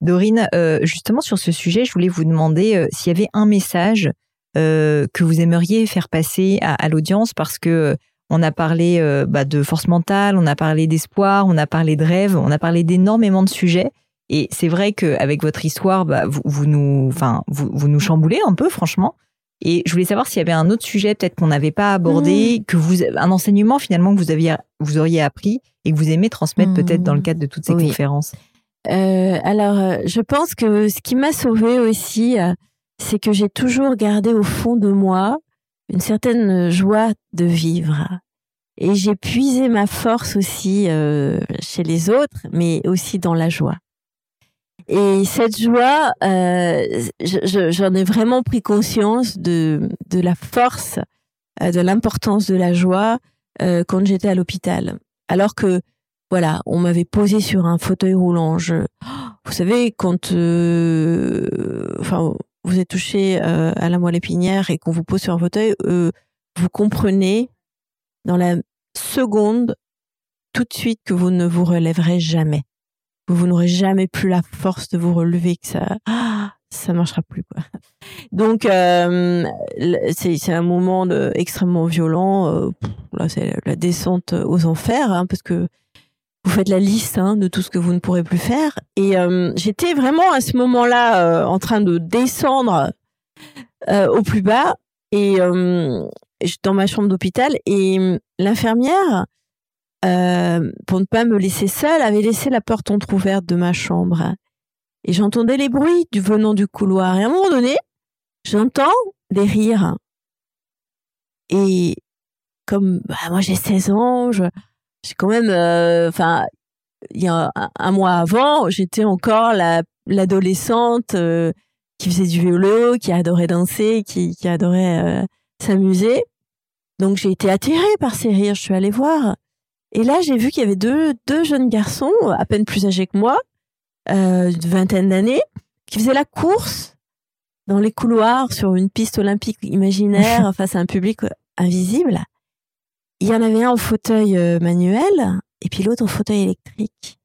Dorine, euh, justement sur ce sujet, je voulais vous demander euh, s'il y avait un message que vous aimeriez faire passer à, à l'audience parce que on a parlé bah, de force mentale, on a parlé d'espoir, on a parlé de rêve, on a parlé d'énormément de sujets. Et c'est vrai qu'avec votre histoire, bah, vous, vous nous, enfin, vous, vous nous chamboulez un peu, franchement. Et je voulais savoir s'il y avait un autre sujet peut-être qu'on n'avait pas abordé, que vous, un enseignement finalement que vous aviez, vous auriez appris et que vous aimez transmettre Mmh. peut-être dans le cadre de toutes ces Oui. conférences. Euh, alors, euh, je pense que ce qui m'a sauvée aussi, euh, c'est que j'ai toujours gardé au fond de moi une certaine joie de vivre. Et j'ai puisé ma force aussi euh, chez les autres, mais aussi dans la joie. Et cette joie, euh, je- je- j'en ai vraiment pris conscience de, de la force, euh, de l'importance de la joie euh, quand j'étais à l'hôpital. Alors que voilà, on m'avait posé sur un fauteuil roulant. Je, vous savez, quand, euh, enfin, vous êtes touché euh, à la moelle épinière et qu'on vous pose sur un fauteuil, euh, vous comprenez dans la seconde tout de suite que vous ne vous relèverez jamais. Vous n'aurez jamais plus la force de vous relever, que ça, ah, ça marchera plus quoi. Donc euh, c'est un moment de, extrêmement violent. Euh, là c'est la descente aux enfers hein, parce que vous faites la liste hein, de tout ce que vous ne pourrez plus faire. Et euh, j'étais vraiment à ce moment-là en train de descendre au plus bas et dans ma chambre d'hôpital et l'infirmière pour ne pas me laisser seule avait laissé la porte entrouverte de ma chambre et j'entendais les bruits du venant du couloir. Et à un moment donné, j'entends des rires. Et comme bah, moi j'ai 16 ans, j'ai quand même, euh, enfin, il y a un, mois avant, j'étais encore l'adolescente euh, qui faisait du vélo, qui adorait danser, qui, qui adorait euh, s'amuser. Donc j'ai été attirée par ces rires. Je suis allée voir. Et là, j'ai vu qu'il y avait deux, deux jeunes garçons, à peine plus âgés que moi, euh, d'une vingtaine d'années, qui faisait la course dans les couloirs sur une piste olympique imaginaire face à un public invisible. Il y en avait un en fauteuil euh, manuel et puis l'autre en fauteuil électrique.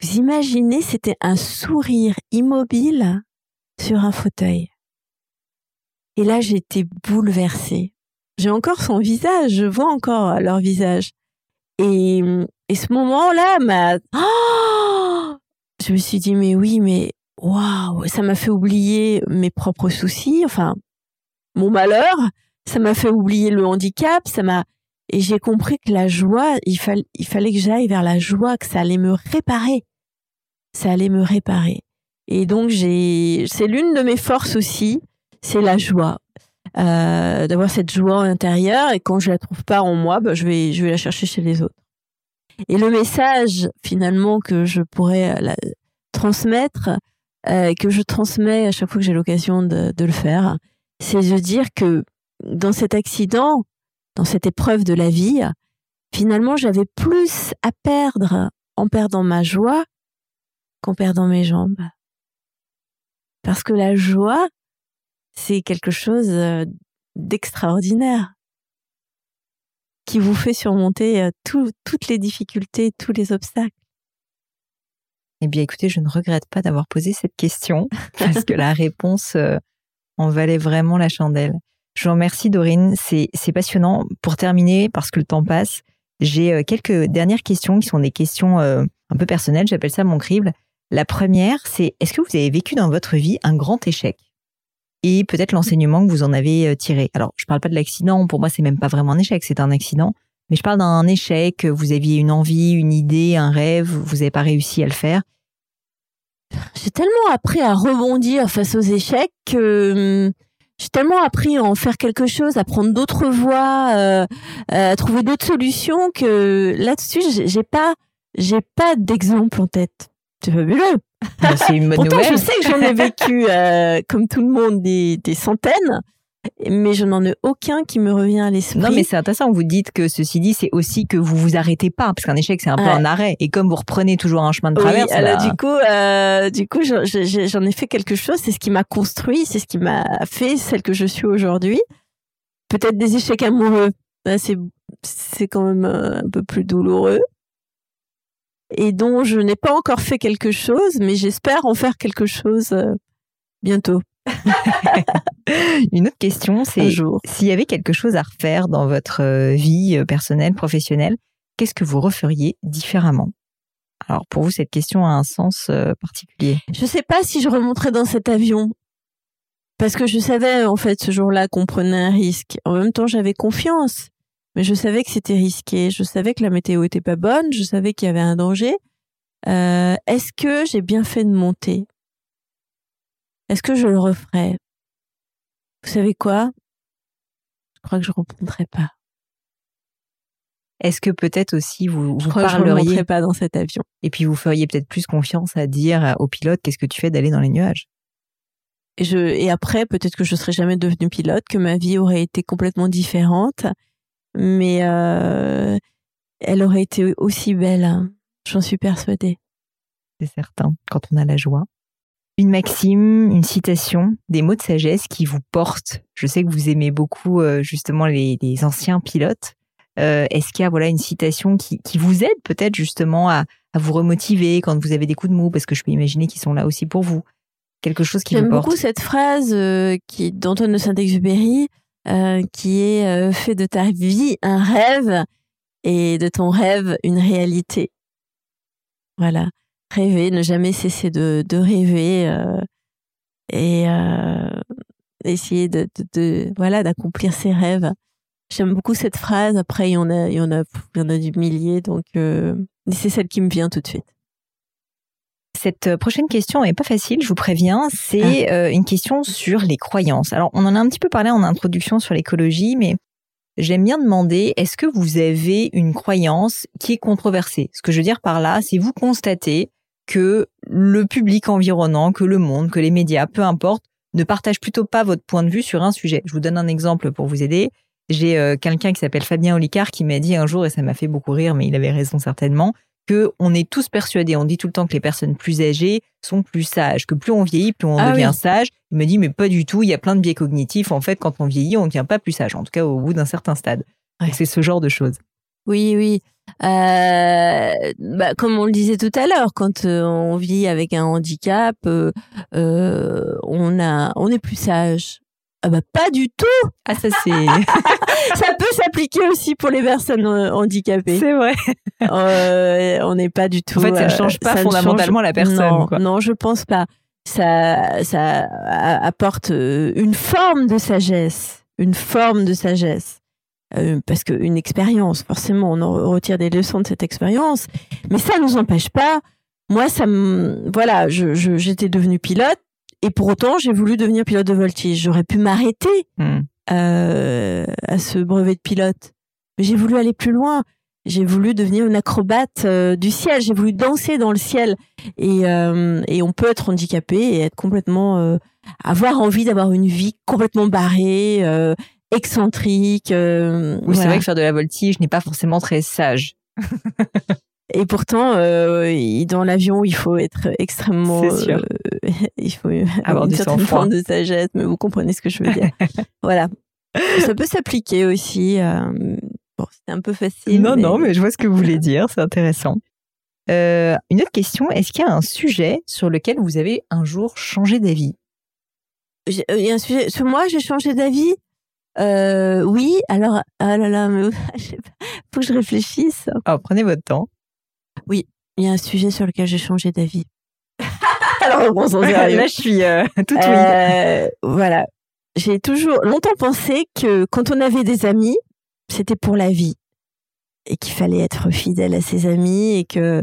Vous imaginez, c'était un sourire immobile sur un fauteuil. Et là, j'étais bouleversée. J'ai encore son visage, je vois encore leur visage. Et, et ce moment-là m'a... Oh je me suis dit, mais oui, mais waouh, ça m'a fait oublier mes propres soucis, enfin, mon malheur, ça m'a fait oublier le handicap, ça m'a... Et j'ai compris que la joie, il, fallait il fallait que j'aille vers la joie, que ça allait me réparer. Ça allait me réparer. Et donc, j'ai, c'est l'une de mes forces aussi, c'est la joie. Euh, d'avoir cette joie intérieure et quand je la trouve pas en moi, bah, je vais je vais la chercher chez les autres. Et le message finalement que je pourrais la, transmettre, euh, que je transmets à chaque fois que j'ai l'occasion de, de, le faire, c'est de dire que dans cet accident, dans cette épreuve de la vie, finalement j'avais plus à perdre en perdant ma joie qu'en perdant mes jambes. Parce que la joie, c'est quelque chose euh, d'extraordinaire qui vous fait surmonter euh, toutes les difficultés, tous les obstacles. Eh bien, écoutez, je ne regrette pas d'avoir posé cette question parce que la réponse euh, en valait vraiment la chandelle. Je vous remercie, Dorine. C'est passionnant. Pour terminer, parce que le temps passe, j'ai quelques dernières questions qui sont des questions un peu personnelles. J'appelle ça mon crible. La première, c'est est-ce que vous avez vécu dans votre vie un grand échec? Et peut-être l'enseignement que vous en avez euh, tiré. Alors, je parle pas de l'accident, pour moi c'est même pas vraiment un échec, c'est un accident, mais je parle d'un échec, vous aviez une envie, une idée, un rêve, vous n'avez pas réussi à le faire. J'ai tellement appris à rebondir face aux échecs que hum, j'ai tellement appris à en faire quelque chose, à prendre d'autres voies, euh, à trouver d'autres solutions que là-dessus, j'ai pas, j'ai pas d'exemple en tête. C'est fabuleux. Bah, c'est une bonne Pourtant, nouvelle. je sais que j'en ai vécu, euh, comme tout le monde, des, des centaines, mais je n'en ai aucun qui me revient à l'esprit. Non, mais c'est intéressant. Vous dites que ceci dit, c'est aussi que vous vous arrêtez pas, parce qu'un échec, c'est un peu un arrêt. Et comme vous reprenez toujours un chemin de traverse. Oui, alors, du coup, euh, du coup, j'en ai fait quelque chose. C'est ce qui m'a construit, c'est ce qui m'a fait celle que je suis aujourd'hui. Peut-être des échecs amoureux. C'est, c'est quand même euh, un peu plus douloureux et dont je n'ai pas encore fait quelque chose, mais j'espère en faire quelque chose euh, bientôt. Une autre question, c'est s'il y avait quelque chose à refaire dans votre euh, vie euh, personnelle, professionnelle, qu'est-ce que vous referiez différemment? Alors pour vous, cette question a un sens particulier. Je ne sais pas si je remonterais dans cet avion. Parce que je savais en fait ce jour-là qu'on prenait un risque. En même temps, j'avais confiance mais je savais que c'était risqué, je savais que la météo était pas bonne, je savais qu'il y avait un danger. Euh, Est-ce que j'ai bien fait de monter? Est-ce que je le referais Vous savez quoi? Je crois que je remonterai pas. Est-ce que peut-être aussi vous, vous parleriez je pas dans cet avion. Et puis vous feriez peut-être plus confiance à dire au pilote qu'est-ce que tu fais d'aller dans les nuages? Et, je, et après, peut-être que je serais jamais devenue pilote, que ma vie aurait été complètement différente mais euh, elle aurait été aussi belle. Hein. J'en suis persuadée. C'est certain, quand on a la joie. Une maxime, une citation, des mots de sagesse qui vous portent. Je sais que vous aimez beaucoup euh, justement les, les, anciens pilotes. Est-ce qu'il y a voilà une citation qui, qui vous aide peut-être justement à, à vous remotiver quand vous avez des coups de mou? Parce que je peux imaginer qu'ils sont là aussi pour vous. Quelque chose qui vous porte. J'aime beaucoup cette phrase qui d'Antoine de Saint-Exupéry qui est fait de ta vie un rêve et de ton rêve une réalité. Voilà, rêver, ne jamais cesser de, de rêver euh, et euh, essayer de, de, voilà d'accomplir ses rêves. J'aime beaucoup cette phrase. Après, il y en a, il y en a, il y en a du millier, donc euh, c'est celle qui me vient tout de suite. Cette prochaine question est pas facile, je vous préviens. C'est ah. une question sur les croyances. Alors, on en a un petit peu parlé en introduction sur l'écologie, mais J'aime bien demander, est-ce que vous avez une croyance qui est controversée? Ce que je veux dire par là, c'est vous constatez que le public environnant, que le monde, que les médias, peu importe, ne partagent plutôt pas votre point de vue sur un sujet. Je vous donne un exemple pour vous aider. J'ai euh, quelqu'un qui s'appelle Fabien Olicard qui m'a dit un jour, et ça m'a fait beaucoup rire, mais il avait raison certainement, que on est tous persuadés, on dit tout le temps que les personnes plus âgées sont plus sages, que plus on vieillit, plus on ah devient sage. Il me dit mais pas du tout, il y a plein de biais cognitifs. En fait, quand on vieillit, on ne devient pas plus sage, en tout cas au bout d'un certain stade. C'est ce genre de choses. Oui, oui. Euh, bah, comme on le disait tout à l'heure, quand euh, on vit avec un handicap, euh, on a, on est plus sage. Ah bah pas du tout. Ah ça c'est. ça peut s'appliquer aussi pour les personnes euh, handicapées. C'est vrai. Euh, on n'est pas du tout. En fait, ça ne change pas fondamentalement la personne. Non, non, je pense pas. Ça, ça apporte euh, une forme de sagesse, une forme de sagesse. parce qu'une expérience, forcément, on retire des leçons de cette expérience, mais ça ne nous empêche pas. Moi, ça me, voilà, je, j'étais devenue pilote et pour autant, j'ai voulu devenir pilote de voltige. J'aurais pu m'arrêter hmm. euh, à ce brevet de pilote. Mais j'ai voulu aller plus loin. J'ai voulu devenir une acrobate euh, du ciel. J'ai voulu danser dans le ciel. Et, euh, et on peut être handicapé et être complètement... Euh, avoir envie d'avoir une vie complètement barrée, euh, excentrique. oui, c'est vrai que faire de la voltige n'est pas forcément très sage. Et pourtant, euh, dans l'avion, il faut être extrêmement. Sûr. Euh, il faut avoir une certaine forme de sagesse, mais vous comprenez ce que je veux dire. voilà. Ça peut s'appliquer aussi. Euh, bon, c'est un peu facile. Non, non, mais je vois ce que vous voulez dire. C'est intéressant. Euh, une autre question est-ce qu'il y a un sujet sur lequel vous avez un jour changé d'avis? Il y a un sujet. Sur moi, j'ai changé d'avis? Euh, oui, alors, ah là là, mais faut que je réfléchisse. Alors, prenez votre temps. Oui, il y a un sujet sur lequel j'ai changé d'avis. Alors, on s'en Là, je suis euh, toute euh, Voilà. J'ai toujours longtemps pensé que quand on avait des amis, c'était pour la vie. Et qu'il fallait être fidèle à ses amis et que,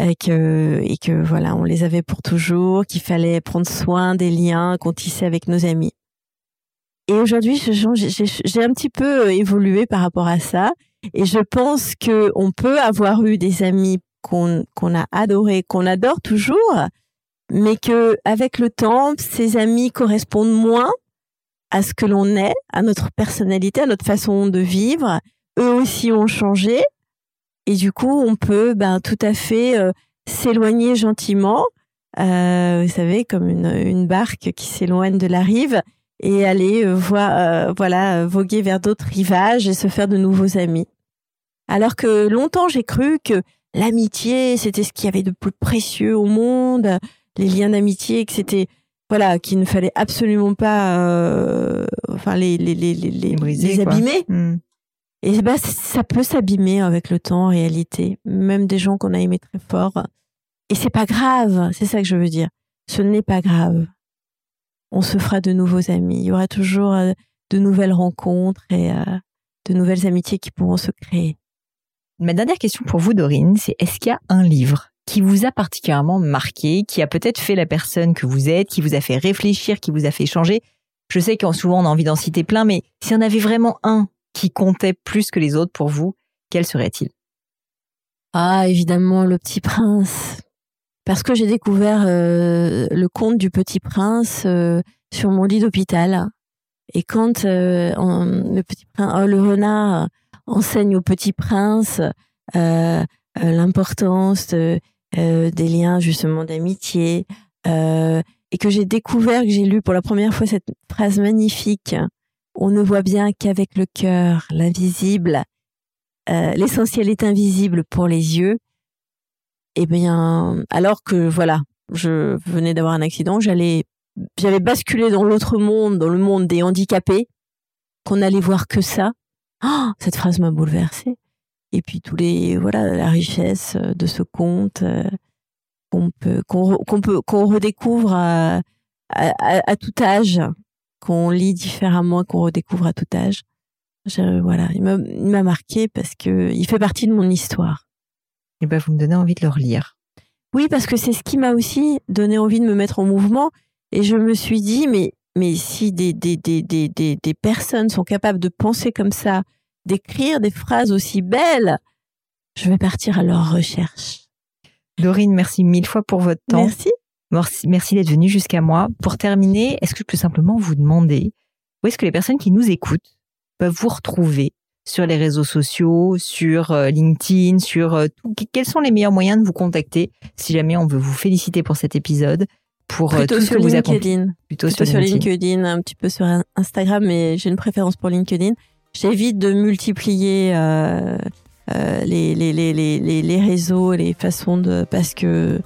et que, et que voilà, on les avait pour toujours, qu'il fallait prendre soin des liens qu'on tissait avec nos amis. Et aujourd'hui, j'ai un petit peu euh, évolué par rapport à ça. Et je pense que on peut avoir eu des amis qu'on a adorés, qu'on adore toujours, mais que avec le temps, ces amis correspondent moins à ce que l'on est, à notre personnalité, à notre façon de vivre. Eux aussi ont changé, et du coup, on peut ben tout à fait euh, s'éloigner gentiment. Euh, vous savez, comme une barque qui s'éloigne de la rive et aller euh, voir, euh, voilà, voguer vers d'autres rivages et se faire de nouveaux amis. Alors que longtemps j'ai cru que l'amitié c'était ce qu'il y avait de plus précieux au monde, les liens d'amitié, que c'était voilà qu'il ne fallait absolument pas, euh, enfin les les les les, les, abîmer. Hmm. Et bah ça peut s'abîmer avec le temps en réalité, même des gens qu'on a aimés très fort. Et c'est pas grave, c'est ça que je veux dire. Ce n'est pas grave on se fera de nouveaux amis. Il y aura toujours euh, de nouvelles rencontres et euh, de nouvelles amitiés qui pourront se créer. Ma dernière question pour vous, Dorine, c'est est-ce qu'il y a un livre qui vous a particulièrement marqué, qui a peut-être fait la personne que vous êtes, qui vous a fait réfléchir, qui vous a fait changer? Je sais qu'en souvent on a envie d'en citer plein, mais s'il y en avait vraiment un qui comptait plus que les autres pour vous, quel serait-il? Ah, évidemment, Le Petit Prince parce que j'ai découvert euh, le conte du Petit Prince euh, sur mon lit d'hôpital. Et quand euh, le petit prince, oh, le renard enseigne au Petit Prince l'importance des liens justement d'amitié, et que j'ai découvert, que j'ai lu pour la première fois cette phrase magnifique, on ne voit bien qu'avec le cœur, l'invisible euh, l'essentiel est invisible pour les yeux. Eh bien, alors que voilà, je venais d'avoir un accident, j'allais, j'avais basculé dans l'autre monde, dans le monde des handicapés, qu'on allait voir que ça. Oh, cette phrase m'a bouleversée. Et puis tous les, voilà, la richesse de ce conte euh, qu'on peut, qu'on peut, qu'on redécouvre à, à, tout âge, qu'on lit différemment, qu'on redécouvre à tout âge. voilà, il m'a marqué parce que il fait partie de mon histoire. Et eh ben, vous me donnez envie de le relire. Oui, parce que c'est ce qui m'a aussi donné envie de me mettre en mouvement. Et je me suis dit, mais, mais si des, des, des, des, des, des personnes sont capables de penser comme ça, d'écrire des phrases aussi belles, je vais partir à leur recherche. Dorine, merci mille fois pour votre temps. Merci. Merci, d'être venue jusqu'à moi. Pour terminer, est-ce que je peux simplement vous demander où est-ce que les personnes qui nous écoutent peuvent vous retrouver? Sur les réseaux sociaux, sur euh, LinkedIn, sur euh, tout, quels sont les meilleurs moyens de vous contacter si jamais on veut vous féliciter pour cet épisode pour euh, Plutôt tout sur que LinkedIn. vous Plutôt, sur, sur LinkedIn. un petit peu sur Instagram, mais j'ai une préférence pour LinkedIn. J'évite de multiplier euh, les, les, les, les, les réseaux, les façons de parce que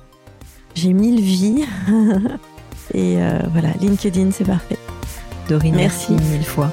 j'ai mille vies. Et euh, voilà, LinkedIn, c'est parfait. Dorine, merci mille fois.